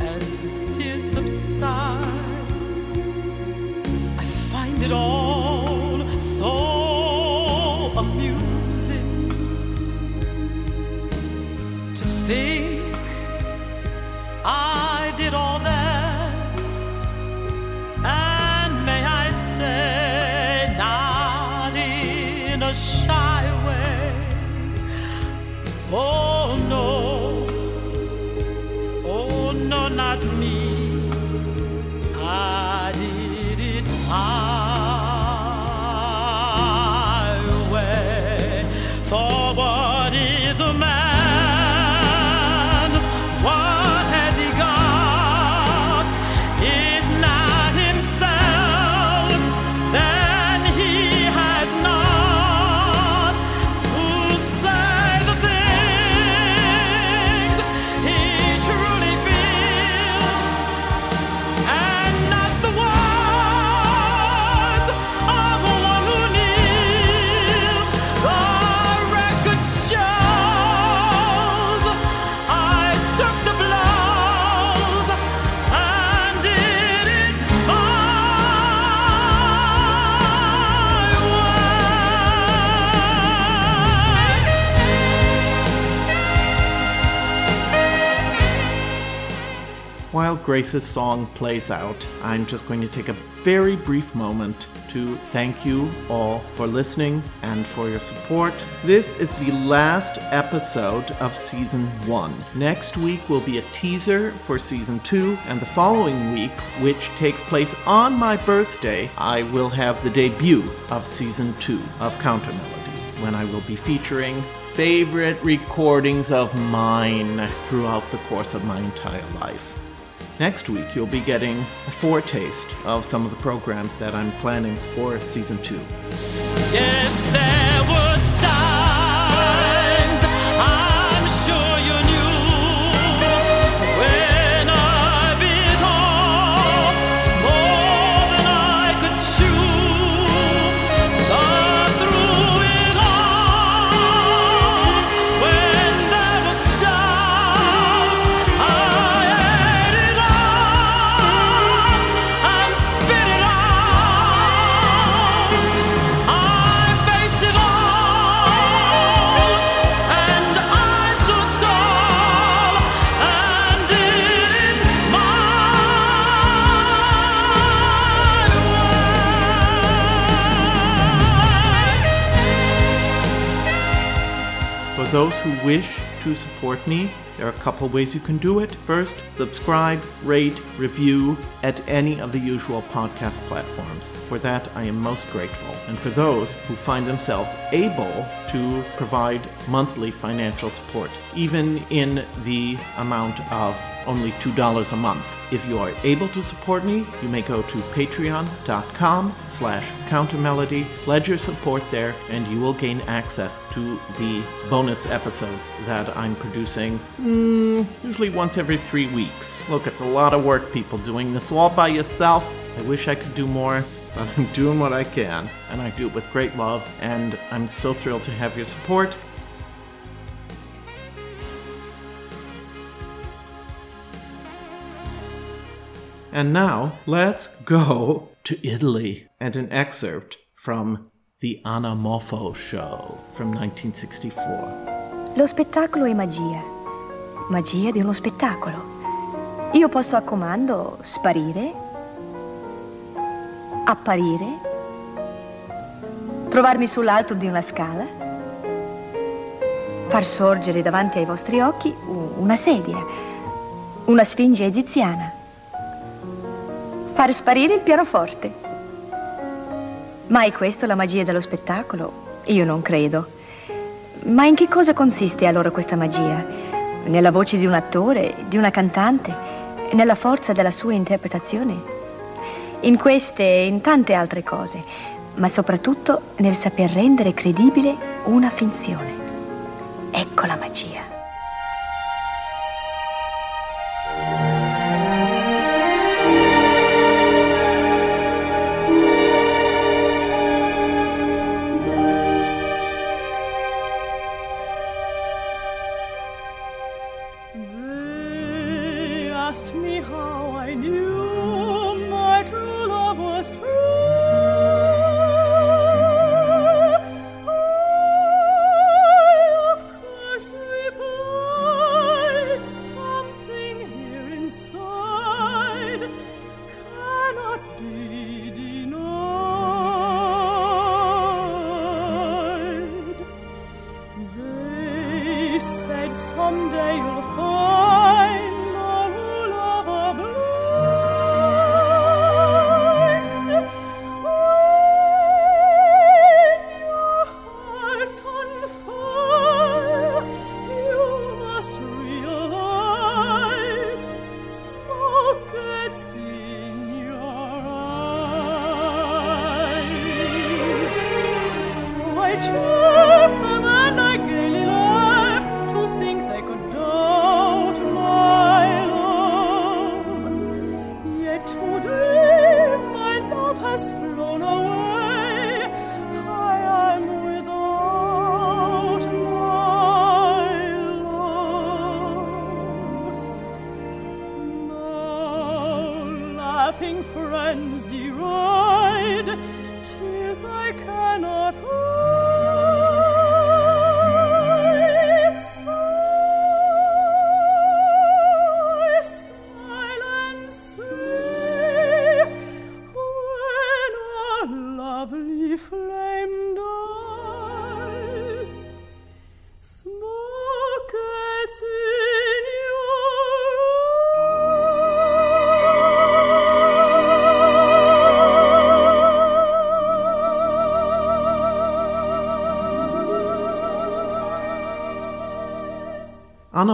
as tears subside, I find it all so amusing to think Oh no, oh no, not While Grace's song plays out, I'm just going to take a very brief moment to thank you all for listening and for your support. This is the last episode of season one. Next week will be a teaser for season two, and the following week, which takes place on my birthday, I will have the debut of season two of Counter Melody, when I will be featuring favorite recordings of mine throughout the course of my entire life. Next week, you'll be getting a foretaste of some of the programs that I'm planning for season two. Yes, those who wish to support me, there are a couple ways you can do it. First, subscribe, rate, review at any of the usual podcast platforms. For that, I am most grateful. And for those who find themselves able to provide monthly financial support, even in the amount of only $2 a month. If you are able to support me, you may go to patreon.com slash countermelody, pledge your support there, and you will gain access to the bonus episodes that I'm producing mm, usually once every three weeks. Look, it's a lot of work, people, doing this all by yourself. I wish I could do more, but I'm doing what I can, and I do it with great love, and I'm so thrilled to have your support. And now, let's go to Italy and an excerpt from The Anamorpho Show from 1964. Lo spettacolo è magia. Magia di uno spettacolo. Io posso a comando sparire, apparire, trovarmi sull'alto di una scala, far sorgere davanti ai vostri occhi una sedia, una sfinge egiziana. Far sparire il pianoforte. Ma è questo la magia dello spettacolo? Io non credo. Ma in che cosa consiste allora questa magia? Nella voce di un attore, di una cantante, nella forza della sua interpretazione? In queste e in tante altre cose, ma soprattutto nel saper rendere credibile una finzione. Ecco la magia.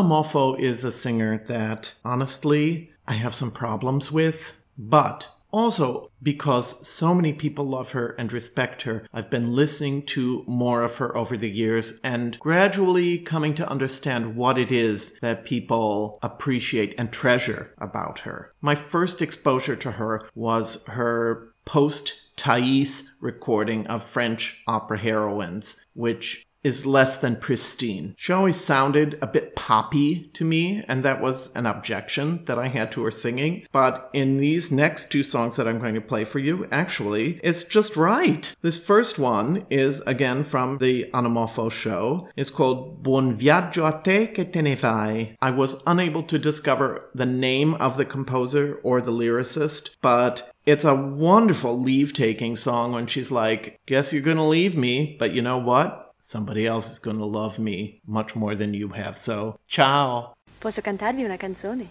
Anna Moffo is a singer that, honestly, I have some problems with, but also because so many people love her and respect her, I've been listening to more of her over the years and gradually coming to understand what it is that people appreciate and treasure about her. My first exposure to her was her post Thais recording of French opera heroines, which is less than pristine. She always sounded a bit poppy to me, and that was an objection that I had to her singing. But in these next two songs that I'm going to play for you, actually, it's just right. This first one is again from the Anna Moffo show. It's called Buon viaggio a te che te ne vai. I was unable to discover the name of the composer or the lyricist, but it's a wonderful leave taking song when she's like, Guess you're gonna leave me, but you know what? Somebody else is gonna love me much more than you have. So, ciao! Posso cantarvi una canzone?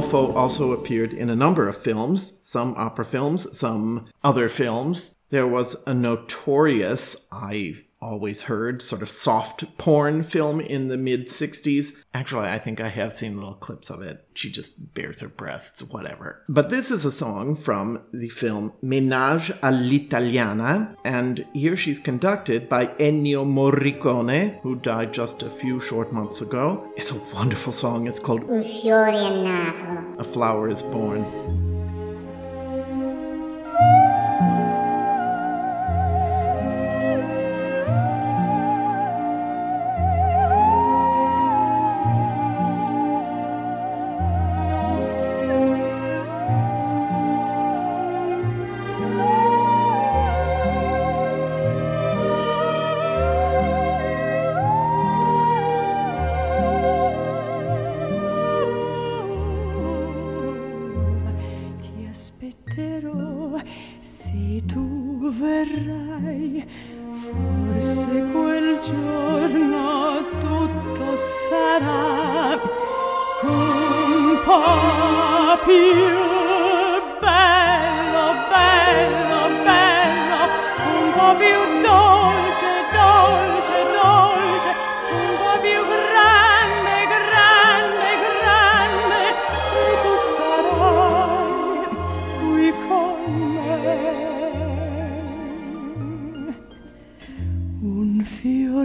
Moffo also appeared in a number of films, some opera films, some other films. There was a notorious, I've always heard, sort of soft porn film in the mid 60s. Actually, I think I have seen little clips of it. She just bares her breasts, whatever. But this is a song from the film Menage all'Italiana, and here she's conducted by Ennio Morricone, who died just a few short months ago. It's a wonderful song. It's called Un fiore è nato. A Flower is Born.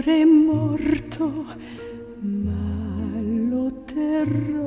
Fiore morto, ma lo terrò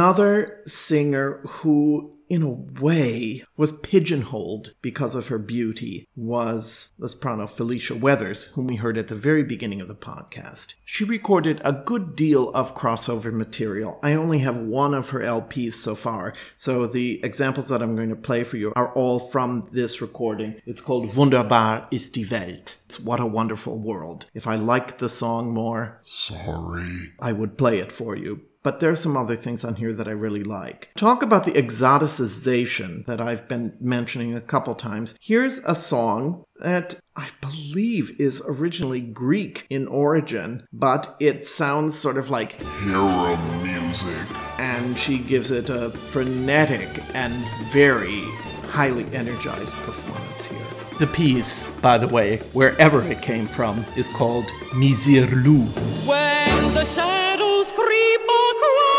Another singer who, in a way, was pigeonholed because of her beauty was the soprano Felicia Weathers, whom we heard at the very beginning of the podcast. She recorded a good deal of crossover material. I only have one of her LPs so far, so the examples that I'm going to play for you are all from this recording. It's called Wunderbar ist die Welt. It's What a Wonderful World. If I liked the song more, Sorry. I would play it for you. But there are some other things on here that I really like. Talk about the exoticization that I've been mentioning a couple times. Here's a song that I believe is originally Greek in origin, but it sounds sort of like Hero music. and she gives it a frenetic and very highly energized performance here. The piece, by the way, wherever it came from, is called Misirlou. When the shadows creep across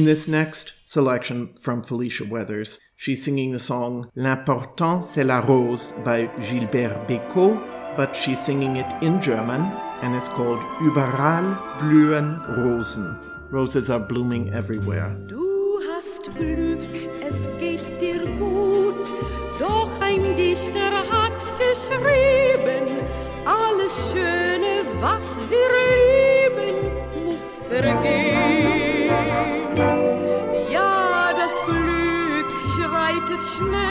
In this next selection from Felicia Weathers, she's singing the song L'important c'est la rose by Gilbert Bécaud, but she's singing it in German and it's called Überall blühen Rosen. Roses are blooming everywhere. Du hast Glück, es geht dir gut, doch ein Dichter hat geschrieben, alles Schöne, was schreitet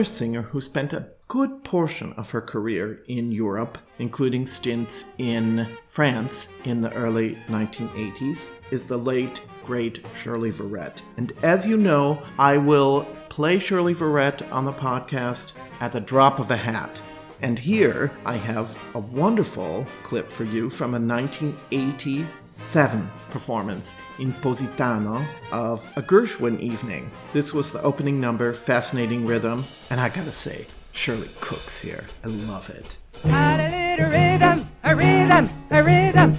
Another singer who spent a good portion of her career in Europe, including stints in France in the early 1980s, is the late, great Shirley Verrett. And as you know, I will play Shirley Verrett on the podcast at the drop of a hat. And here I have a wonderful clip for you from a 1987 performance in Positano of a Gershwin evening. This was the opening number, Fascinating Rhythm, and I gotta say, Shirley cooks here. I love it. Had a little rhythm, a rhythm, a rhythm,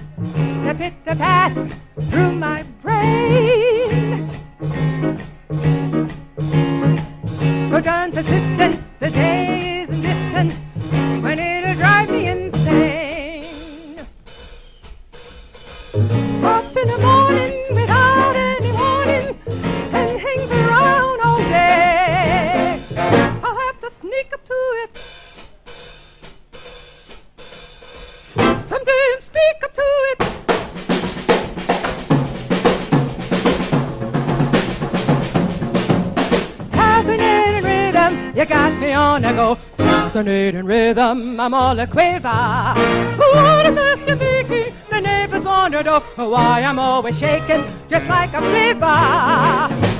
the pit the pat through my brain. Good and persistent, the day isn't distant when it'll In the morning without any warning and hangs around all day. I'll have to sneak up to it. Someday speak up to it. Fascinating rhythm, you got me on a go. Fascinating rhythm, I'm all a quiver. What a mess you're making, the neighbors why I'm always shaking, just like a flipper.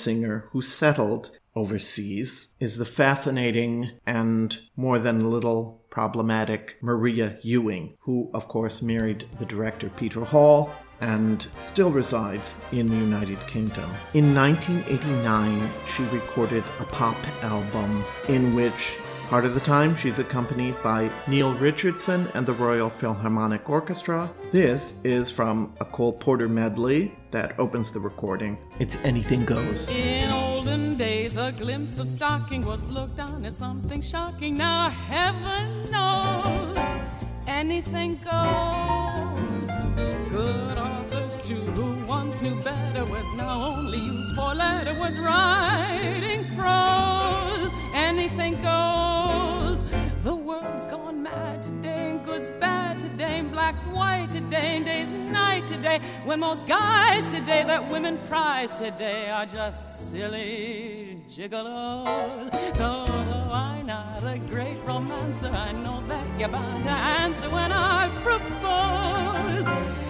Singer who settled overseas is the fascinating and more than little problematic Maria Ewing, who, of course, married the director Peter Hall and still resides in the United Kingdom. In 1989, she recorded a pop album in which Part of the time, she's accompanied by Neil Richardson and the Royal Philharmonic Orchestra. This is from a Cole Porter medley that opens the recording. It's Anything Goes. In olden days, a glimpse of stocking was looked on as something shocking. Now, heaven knows anything goes. Good authors to who once knew better words, now only use four letter words, writing prose. Anything goes. The world's gone mad today, and good's bad today, black's white today, and day's night today. When most guys today that women prize today are just silly gigolos. So though I'm not a great romancer, I know that you're bound to answer when I propose.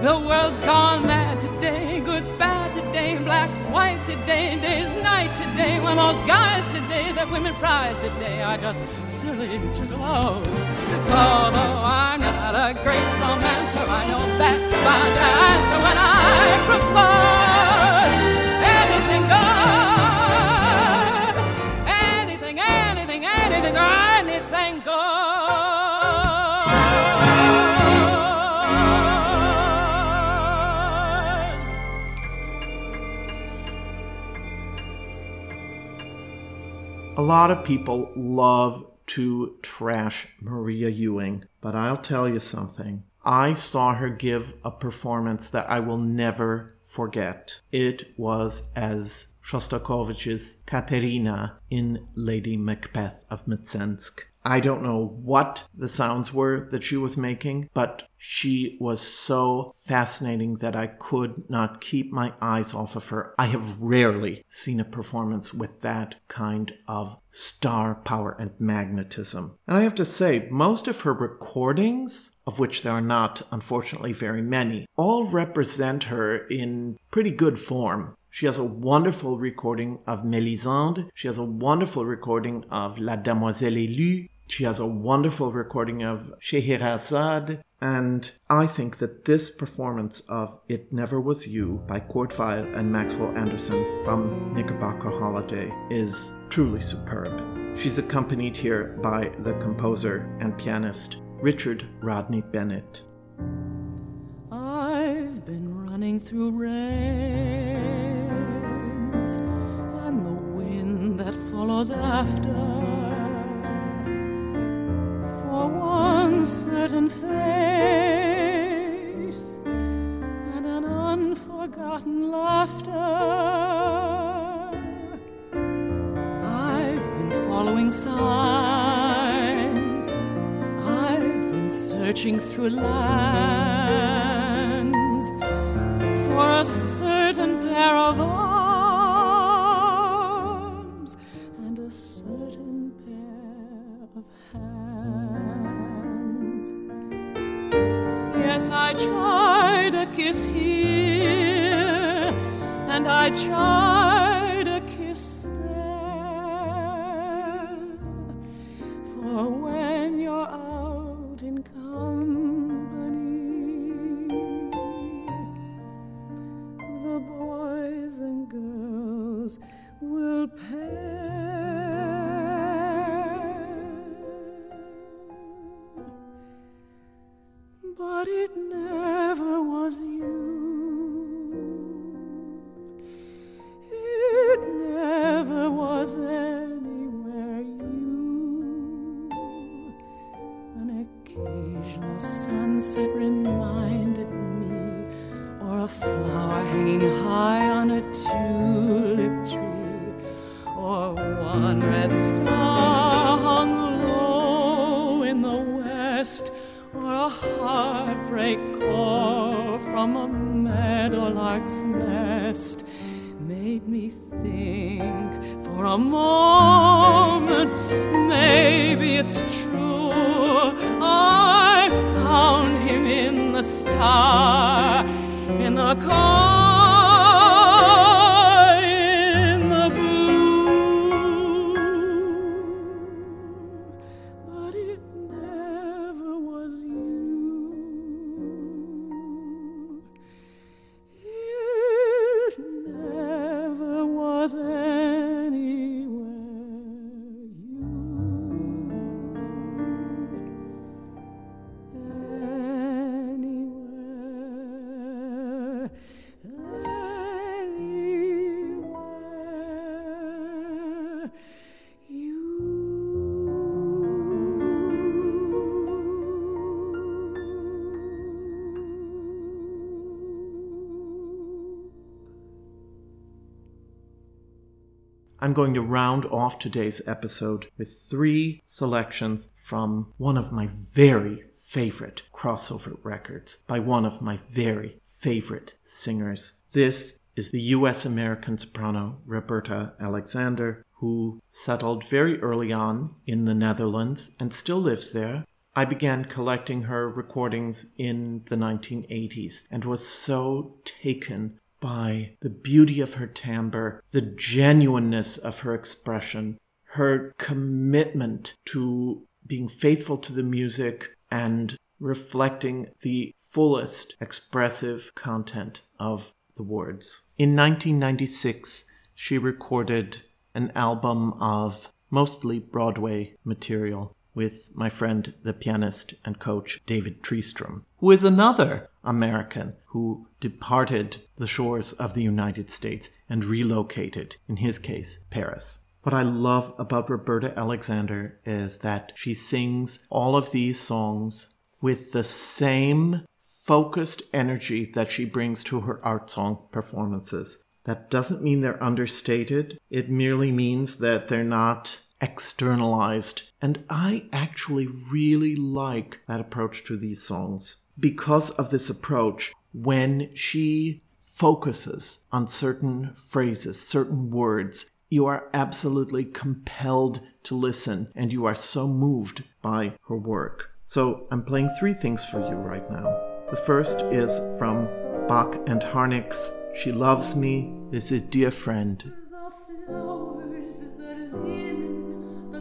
The world's gone mad today, good's bad today, black's white today, day's night today. When those guys today that women prize today are just silly gigolos. So though I'm not a great romancer, I know that to answer when I propose. Anything goes. Anything, anything, anything, anything goes. A lot of people love to trash Maria Ewing, but I'll tell you something. I saw her give a performance that I will never forget. It was as Shostakovich's Katerina in Lady Macbeth of Mtsensk. I don't know what the sounds were that she was making, but she was so fascinating that I could not keep my eyes off of her. I have rarely seen a performance with that kind of star power and magnetism. And I have to say, most of her recordings, of which there are not, unfortunately, very many, all represent her in pretty good form. She has a wonderful recording of Mélisande. She has a wonderful recording of La Demoiselle Élue. She has a wonderful recording of Scheherazade. And I think that this performance of It Never Was You by Weill and Maxwell Anderson from Knickerbocker Holiday is truly superb. She's accompanied here by the composer and pianist Richard Rodney Bennett. I've been running through rains and the wind that follows after. For one certain face and an unforgotten laughter. I've been following signs. I've been searching through lands for a certain pair of arms I tried a kiss here, and I tried I'm going to round off today's episode with three selections from one of my very favorite crossover records by one of my very favorite singers. This is the US American soprano Roberta Alexander, who settled very early on in the Netherlands and still lives there. I began collecting her recordings in the 1980s and was so taken by the beauty of her timbre, the genuineness of her expression, her commitment to being faithful to the music and reflecting the fullest expressive content of the words. In 1996, she recorded an album of mostly Broadway material with my friend, the pianist and coach David Treestrom, who is another American who departed the shores of the United States and relocated, in his case, Paris. What I love about Roberta Alexander is that she sings all of these songs with the same focused energy that she brings to her art song performances. That doesn't mean they're understated, it merely means that they're not externalized. And I actually really like that approach to these songs. Because of this approach, when she focuses on certain phrases, certain words, you are absolutely compelled to listen and you are so moved by her work. So I'm playing three things for you right now. The first is from Bock and Harnick's She Loves Me. This is Dear Friend. flowers, the linen, the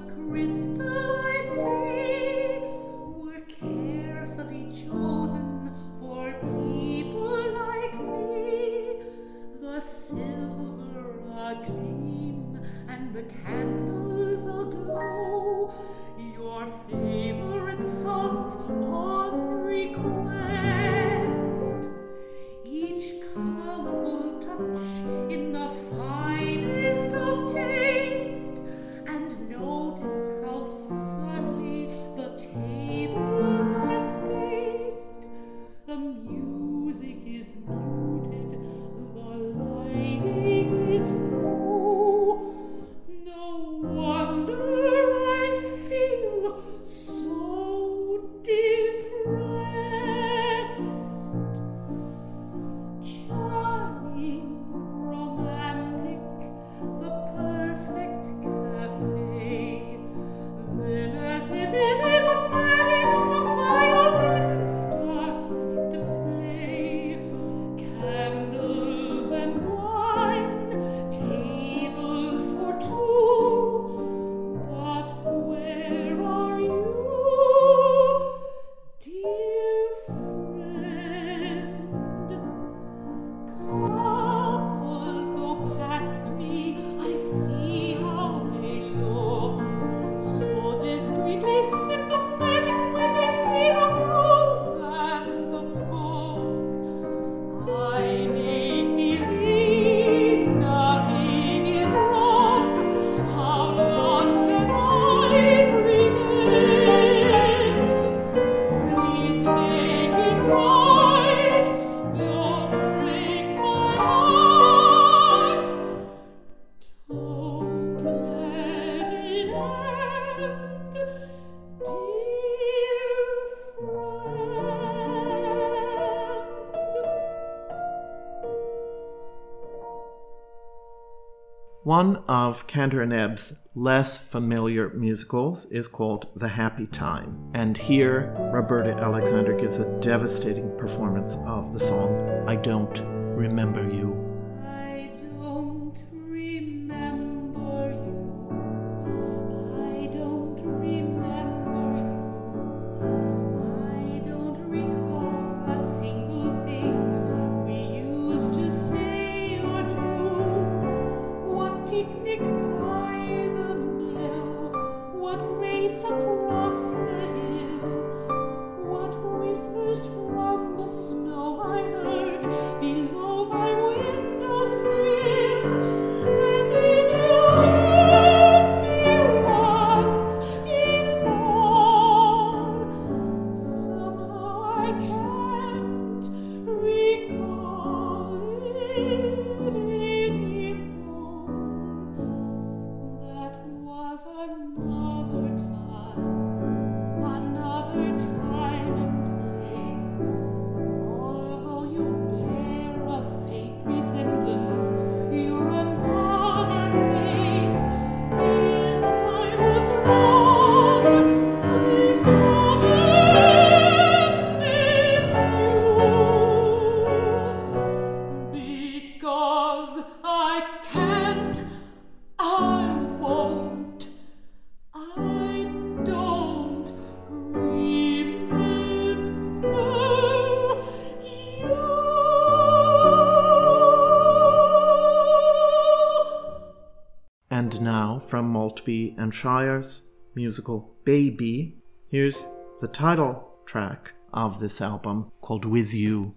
of Kander and Ebb's less familiar musicals is called The Happy Time, and here Roberta Alexander gives a devastating performance of the song I Don't Remember You. And Shire's musical Baby. Here's the title track of this album called With You.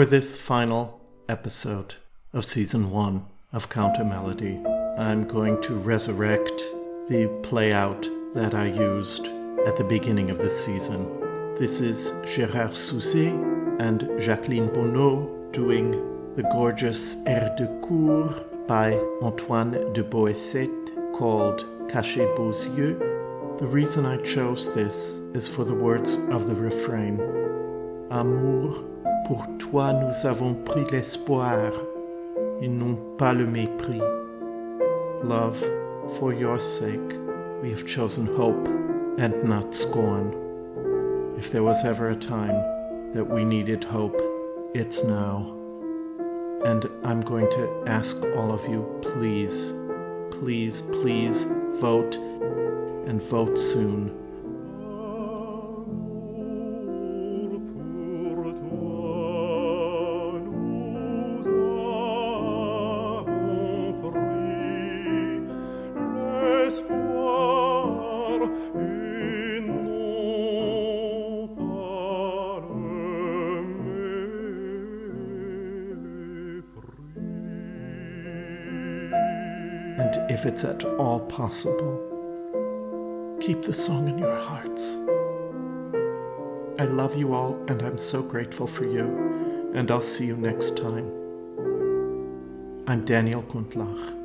For this final episode of season one of Counter Melody, I'm going to resurrect the playout that I used at the beginning of the season. This is Gérard Souzay and Jacqueline Bonneau doing the gorgeous Air de Cour by Antoine de Boësset called Cachez beaux yeux. The reason I chose this is for the words of the refrain Amour, pour toi nous avons pris l'espoir et non pas le mépris. Love, for your sake, we have chosen hope and not scorn. If there was ever a time that we needed hope, it's now. And I'm going to ask all of you, please, please, please vote and vote soon. If it's at all possible, keep the song in your hearts. I love you all, and I'm so grateful for you, and I'll see you next time. I'm Daniel Gundlach.